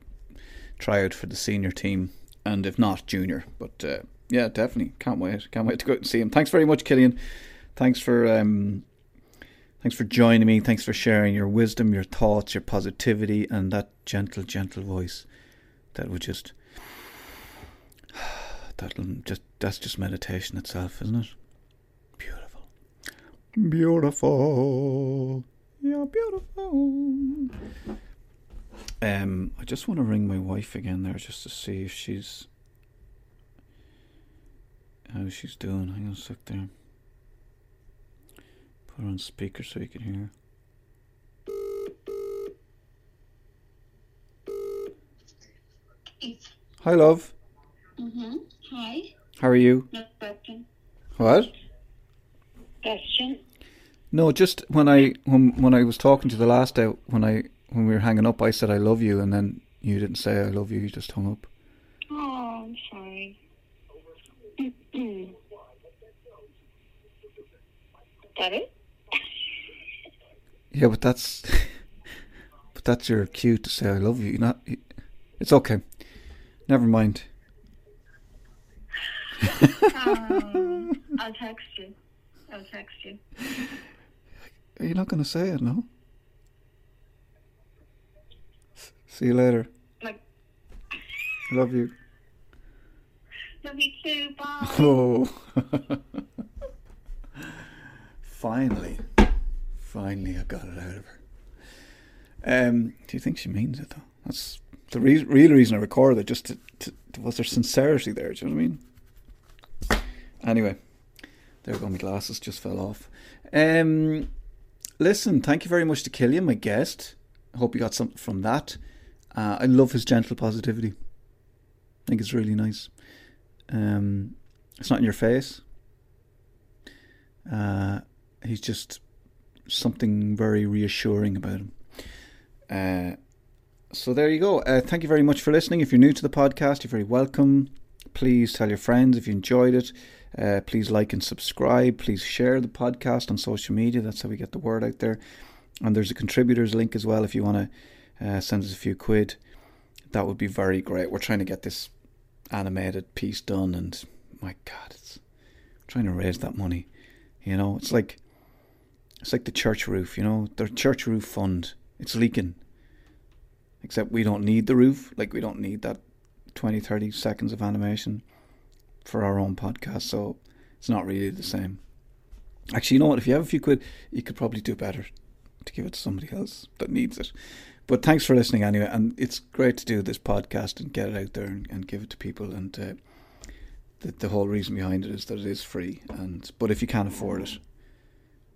try out for the senior team, and if not, junior. But uh, yeah, definitely can't wait. Can't wait to go out and see him. Thanks very much, Cillian. Thanks for um, Thanks for joining me. Thanks for sharing your wisdom, your thoughts, your positivity, and that gentle, gentle voice that would just [sighs] that'll just that's just meditation itself, isn't it? Beautiful. You're beautiful. Um, I just want to ring my wife again there just to see if she's how she's doing. Hang on a sec there. Put on speaker so you can hear. Hi, love. Mm-hmm. Hi. How are you? No question. What? Question. No, just when I when when I was talking to you the last day when I when we were hanging up, I said I love you, and then you didn't say I love you. You just hung up. Oh, I'm sorry. [clears throat] that it? Yeah, but that's [laughs] but that's your cue to say I love you. You're not. It's okay. Never mind. Um, I'll text you. I'll text you. [laughs] Are you not going to say it? No. S- See you later. Like, Love you. love you too. Bye. [laughs] Oh. [laughs] Finally. Finally, I got it out of her. Um, do you think she means it, though? That's the re- real reason I recorded it, just to, to, to- was there sincerity there, do you know what I mean? Anyway, there go, my glasses just fell off. Um, listen, thank you very much to Cillian, my guest. I hope you got something from that. Uh, I love his gentle positivity. I think it's really nice. Um, it's not in your face. Uh, he's just something very reassuring about him. Uh, so there you go. Uh, thank you very much for listening. If you're new to the podcast, you're very welcome. Please tell your friends if you enjoyed it. Uh, please like and subscribe. Please share the podcast on social media. That's how we get the word out there. And there's a contributors link as well if you want to uh, send us a few quid. That would be very great. We're trying to get this animated piece done, and my God, it's trying to raise that money. You know, it's like it's like the church roof. You know, the church roof fund. It's leaking. Except we don't need the roof. Like we don't need that 20, 30 seconds of animation for our own podcast. So it's not really the same. Actually, you know what? If you have a few quid, you could probably do better to give it to somebody else that needs it. But thanks for listening anyway, and it's great to do this podcast and get it out there and, and give it to people. And uh, the, the whole reason behind it is that it is free. And but if you can't afford it,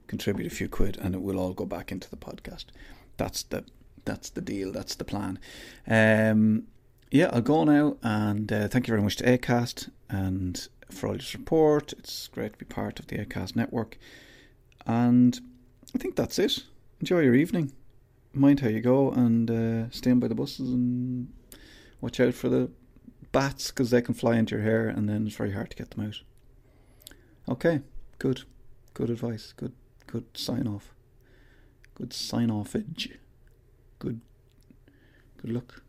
contribute a few quid, and it will all go back into the podcast. That's the that's the deal. That's the plan. Um, yeah, I'll go now, and uh, thank you very much to Acast and for all your support. It's great to be part of the Acast network, and I think that's it. Enjoy your evening. Mind how you go, and uh, stand by the buses, and watch out for the bats because they can fly into your hair, and then it's very hard to get them out. Okay, good, good advice. Good, good sign off. Good sign offage. Good, good luck.